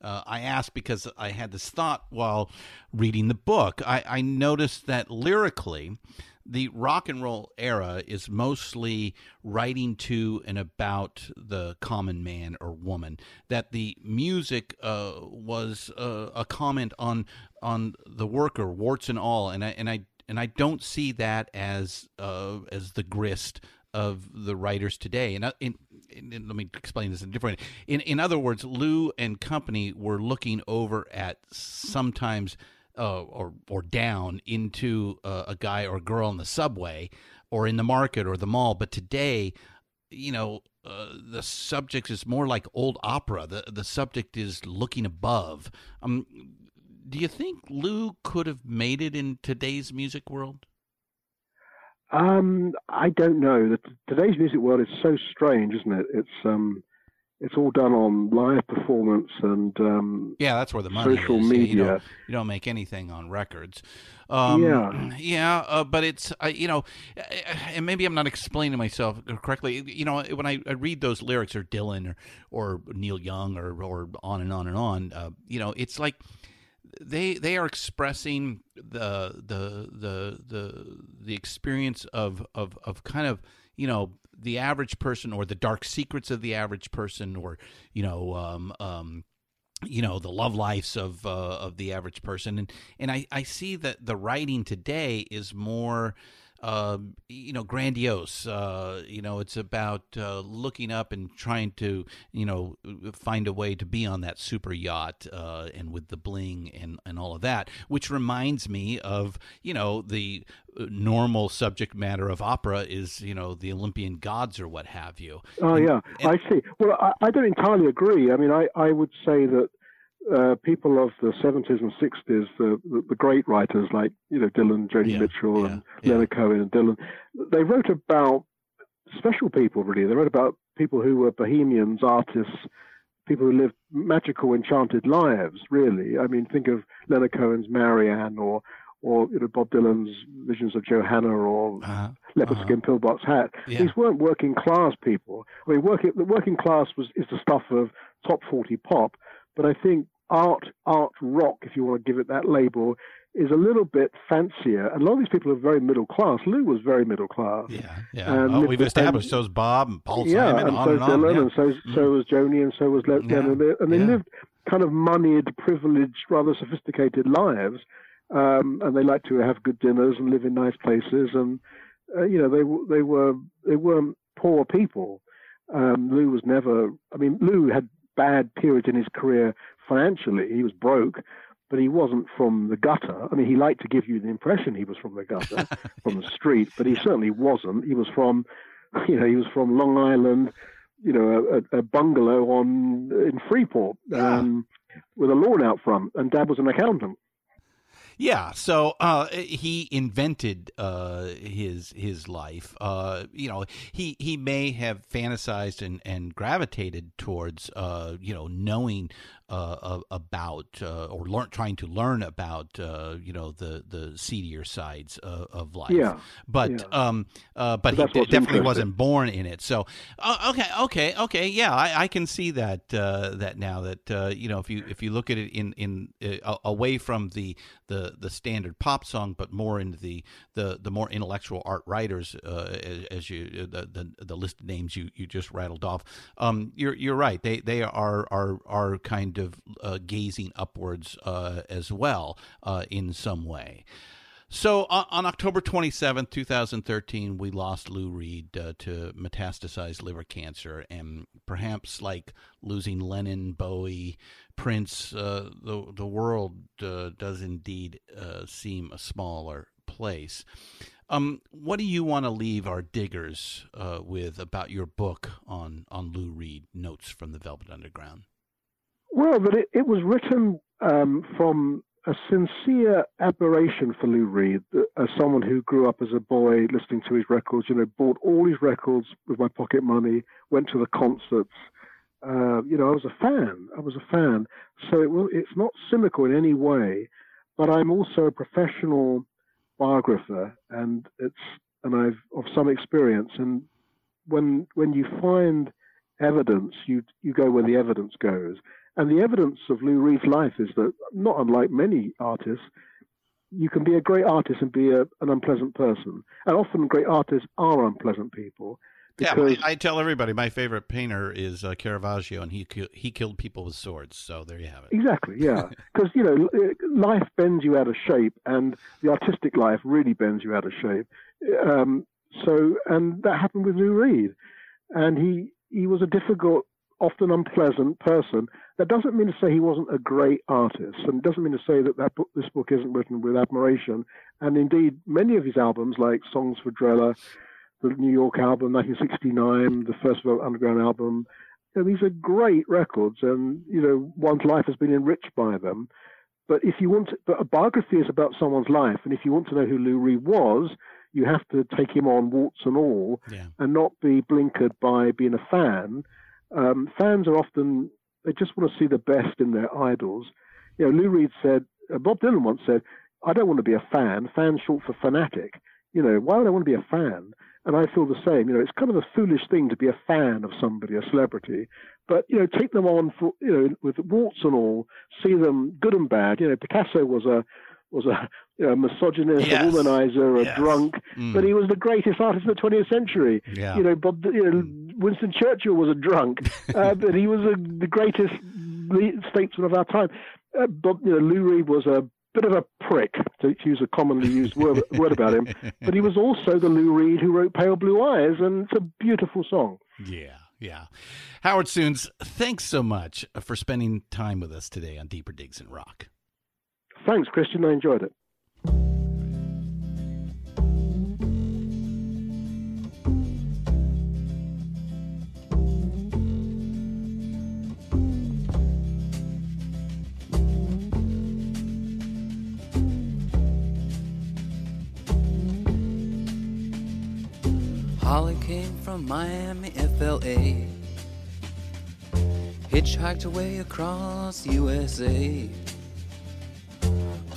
uh, I asked because I had this thought while reading the book. I, I noticed that lyrically, the rock and roll era is mostly writing to and about the common man or woman. That the music uh, was uh, a comment on on the worker, warts and all, and I and I and I don't see that as uh, as the grist of the writers today. And, uh, in, in- let me explain this in different. In in other words, Lou and company were looking over at sometimes uh, or or down into uh, a guy or girl in the subway or in the market or the mall. But today, you know, uh, the subject is more like old opera. The the subject is looking above. Um, do you think Lou could have made it in today's music world? Um, I don't know. The, today's music world is so strange, isn't it? It's um, it's all done on live performance and um, Yeah, that's where the money social is. Yeah, You media. don't, you don't make anything on records. Um, Yeah. yeah, uh, but it's uh, you know, uh, and maybe I'm not explaining myself correctly. You know, when I, I read those lyrics or Dylan or or Neil Young or or on and on and on, uh, you know, it's like they they are expressing the the the the the experience of of of kind of you know the average person or the dark secrets of the average person or you know um um you know the love lives of uh, of the average person. And and I, I see that the writing today is more uh, you know grandiose uh, you know it's about uh, looking up and trying to you know find a way to be on that super yacht uh, and with the bling and and all of that which reminds me of you know the uh, normal subject matter of opera is you know the Olympian gods or what have you Oh And- yeah, and- I see. Well, I, I don't entirely agree. I mean, I, I would say that uh, people of the 70s and 60s, the, the, the great writers like you know Dylan, Joni Yeah, Mitchell, yeah, and yeah. Leonard Cohen and Dylan, they wrote about special people. Really, they wrote about people who were bohemians, artists, people who lived magical, enchanted lives. Really, I mean, think of Leonard Cohen's Marianne, or or you know Bob Dylan's Visions of Johanna, or uh-huh, leopard uh-huh. skin pillbox hat. These weren't working class people. I mean, working the working class was is the stuff of top forty pop, but I think art art rock, if you want to give it that label, is a little bit fancier. And a lot of these people are very middle class. Lou was very middle class. Yeah, yeah. And oh, we've established and- so's Bob and Paul yeah, Simon, and on so and on. Dylan, yeah. and so so was Joni, and so was Lennon. Yeah, And they, and they yeah. lived kind of moneyed, privileged, rather sophisticated lives. Um, and they liked to have good dinners and live in nice places. And uh, you know, they they were they weren't poor people. Um, Lou was never. I mean, Lou had bad periods in his career financially. He was broke. But he wasn't from the gutter. I mean, he liked to give you the impression he was from the gutter, from the street, but he certainly wasn't. He was from, you know, he was from Long Island, you know, a, a bungalow on in Freeport um, with a lawn out front, and Dad was an accountant. Yeah, so uh, he invented uh, his his life. Uh, you know, he he may have fantasized and, and gravitated towards uh, you know knowing uh, about uh, or learn trying to learn about uh, you know the the seedier sides of, of life. Yeah, but yeah. um, uh, but he definitely wasn't born in it. So uh, okay, okay, okay, yeah, I, I can see that uh, that now that uh, you know if you if you look at it in in away from the the the standard pop song, but more into the the the more intellectual art writers, uh, as, as you the, the the list of names you, you just rattled off. Um, you're you're right. They they are are are kind of uh, gazing upwards uh, as well uh, in some way. So on, on October 27th, 2013, we lost Lou Reed uh, to metastasized liver cancer, and perhaps like losing Lennon, Bowie, Prince, uh, the the world uh, does indeed uh, seem a smaller place. Um, what do you want to leave our diggers uh, with about your book on on Lou Reed, Notes from the Velvet Underground? Well, but it, it was written um, from a sincere admiration for Lou Reed, as someone who grew up as a boy listening to his records. You know, bought all his records with my pocket money, went to the concerts. Uh, you know, I was a fan. I was a fan. So it it's not cynical in any way, but I'm also a professional biographer, and it's and I've of some experience. And when when you find evidence, you you go where the evidence goes. And the evidence of Lou Reed's life is that, not unlike many artists, you can be a great artist and be a, an unpleasant person. And often great artists are unpleasant people. Yeah, I, tell everybody my favorite painter is uh, Caravaggio, and he he killed people with swords. So there you have it. Exactly, yeah. Because, you know, life bends you out of shape, and the artistic life really bends you out of shape. Um, so, and that happened with Lou Reed. And he, he was a difficult, often unpleasant person. That doesn't mean to say he wasn't a great artist, and doesn't mean to say that, that book, this book isn't written with admiration. And indeed, many of his albums, like Songs for Drella, the New York album, 1969, the first Underground album, you know, these are great records, and you know one's life has been enriched by them. But if you want, to, but a biography is about someone's life, and if you want to know who Lou Reed was, you have to take him on warts and all, Yeah. and not be blinkered by being a fan. Um, fans are often they just want to see the best in their idols. You know, Lou Reed said, uh, Bob Dylan once said, "I don't want to be a fan. Fan's short for fanatic. You know, why would I want to be a fan?" And I feel the same. You know, it's kind of a foolish thing to be a fan of somebody, a celebrity. But you know, take them on for you know with warts and all. See them good and bad. You know, Picasso was a was a know, misogynist, Yes. a womanizer, a Yes. drunk, Mm. but he was the greatest artist of the 20th century. Yeah. You know, Bob, you know, Winston Churchill was a drunk, uh, but he was a, the greatest statesman of our time. Uh, Bob, you know, Lou Reed was a bit of a prick, to use a commonly used word, word about him, but he was also the Lou Reed who wrote Pale Blue Eyes, and it's a beautiful song. Yeah, yeah. Howard Sounes, thanks so much for spending time with us today on Deeper Digs in Rock. Thanks, Christian. I enjoyed it. Holly came from Miami, FLA. Hitchhiked away across USA.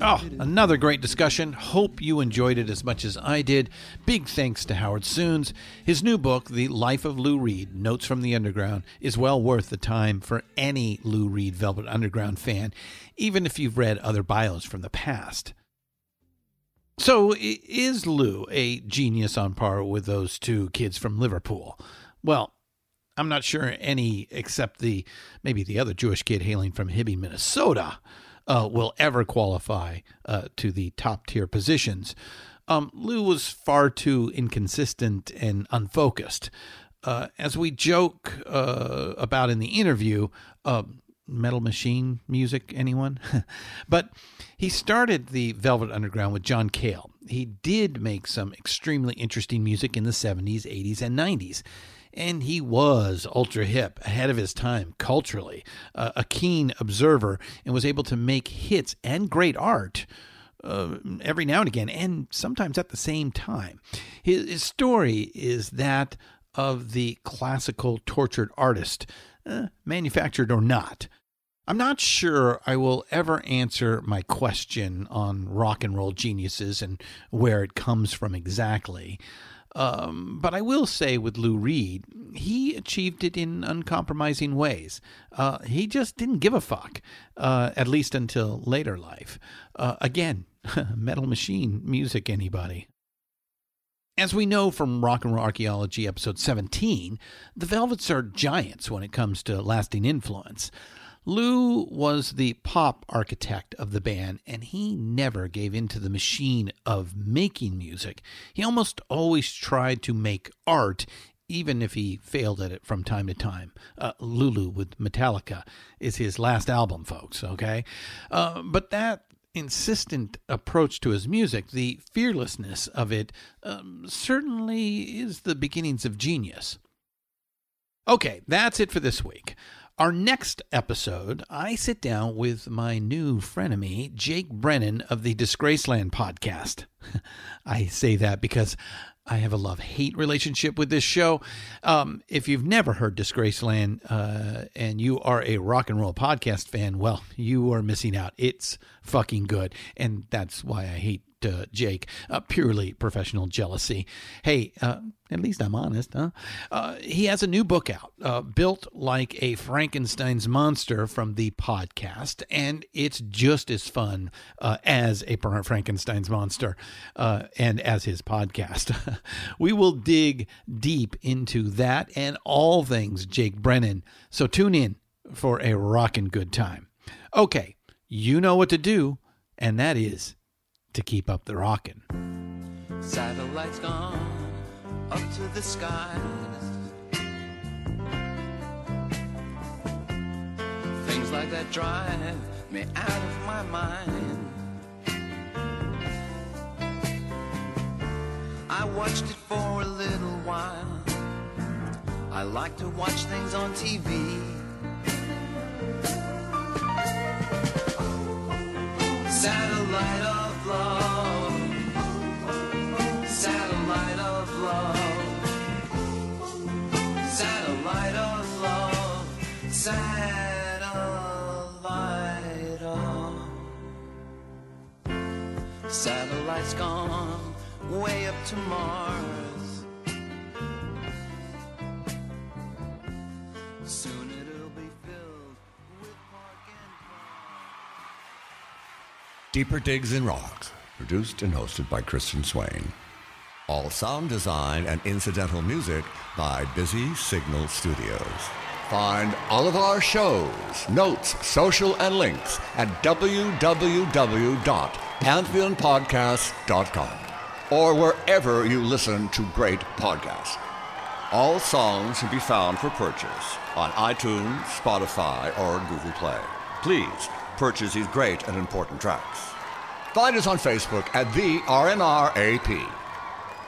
Oh, oh, another great discussion. Hope you enjoyed it as much as I did. Big thanks to Howard Sounes. His new book, The Life of Lou Reed Notes from the Underground, is well worth the time for any Lou Reed Velvet Underground fan, even if you've read other bios from the past. So, is Lou a genius on par with those two kids from Liverpool? Well, I'm not sure any except the maybe the other Jewish kid hailing from Hibbing, Minnesota, uh, will ever qualify uh, to the top tier positions. Um, Lou was far too inconsistent and unfocused. Uh, as we joke uh, about in the interview, uh, Metal Machine music, anyone? but he started the Velvet Underground with John Cale. He did make some extremely interesting music in the 70s, 80s, and 90s and he was ultra hip, ahead of his time culturally, uh, a keen observer, and was able to make hits and great art. Uh, every now and again, and sometimes at the same time. His, his story is that of the classical tortured artist, uh, manufactured or not. I'm not sure I will ever answer my question on rock and roll geniuses and where it comes from exactly. Um, but I will say with Lou Reed, he achieved it in uncompromising ways. Uh, he just didn't give a fuck, uh, at least until later life. Uh, again, metal machine music, anybody. As we know from Rock and Roll Archaeology episode 17, the Velvets are giants when it comes to lasting influence. Lou was the pop architect of the band, and he never gave in to the machine of making music. He almost always tried to make art, even if he failed at it from time to time. Uh, Lulu with Metallica is his last album, folks, okay? Uh, but that insistent approach to his music, the fearlessness of it, um, certainly is the beginnings of genius. Okay, that's it for this week. Our next episode, I sit down with my new frenemy, Jake Brennan of the Disgraceland podcast. I say that because I have a love hate relationship with this show. Um, if you've never heard Disgraceland uh, and you are a rock and roll podcast fan, well, you are missing out. It's fucking good. And that's why I hate uh, Jake. Uh, purely professional jealousy. Hey, uh, at least I'm honest, huh? Uh, he has a new book out, uh, built like a Frankenstein's monster from the podcast, and it's just as fun as a Frankenstein's monster and as his podcast. we will dig deep into that and all things Jake Brennan. So tune in for a rockin' good time. Okay, you know what to do, and that is to keep up the rockin'. Satellites gone up to the skies. Things like that drive me out of my mind. I watched it for a little while. I like to watch things on TV. Satellite Satellite of love. Satellite of love. Satellite of. Satellite's gone way up to Mars. Deeper Digs in Rock, produced and hosted by Christian Swain. All sound design and incidental music by Busy Signal Studios. Find all of our shows, notes, social, and links at www.pantheonpodcast.com or wherever you listen to great podcasts. All songs can be found for purchase on iTunes, Spotify, or Google Play. Please purchase these great and important tracks. Find us on Facebook at the RNRAP.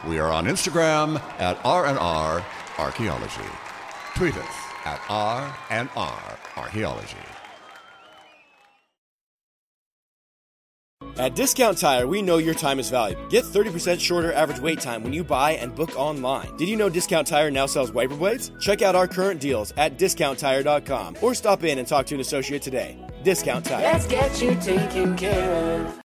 We are on Instagram at RNR Archaeology. Tweet us at RNR Archaeology. At Discount Tire, we know your time is valuable. Get 30% shorter average wait time when you buy and book online. Did you know Discount Tire now sells wiper blades? Check out our current deals at discounttire.com or stop in and talk to an associate today. Discount Tire. Let's get you taken care of.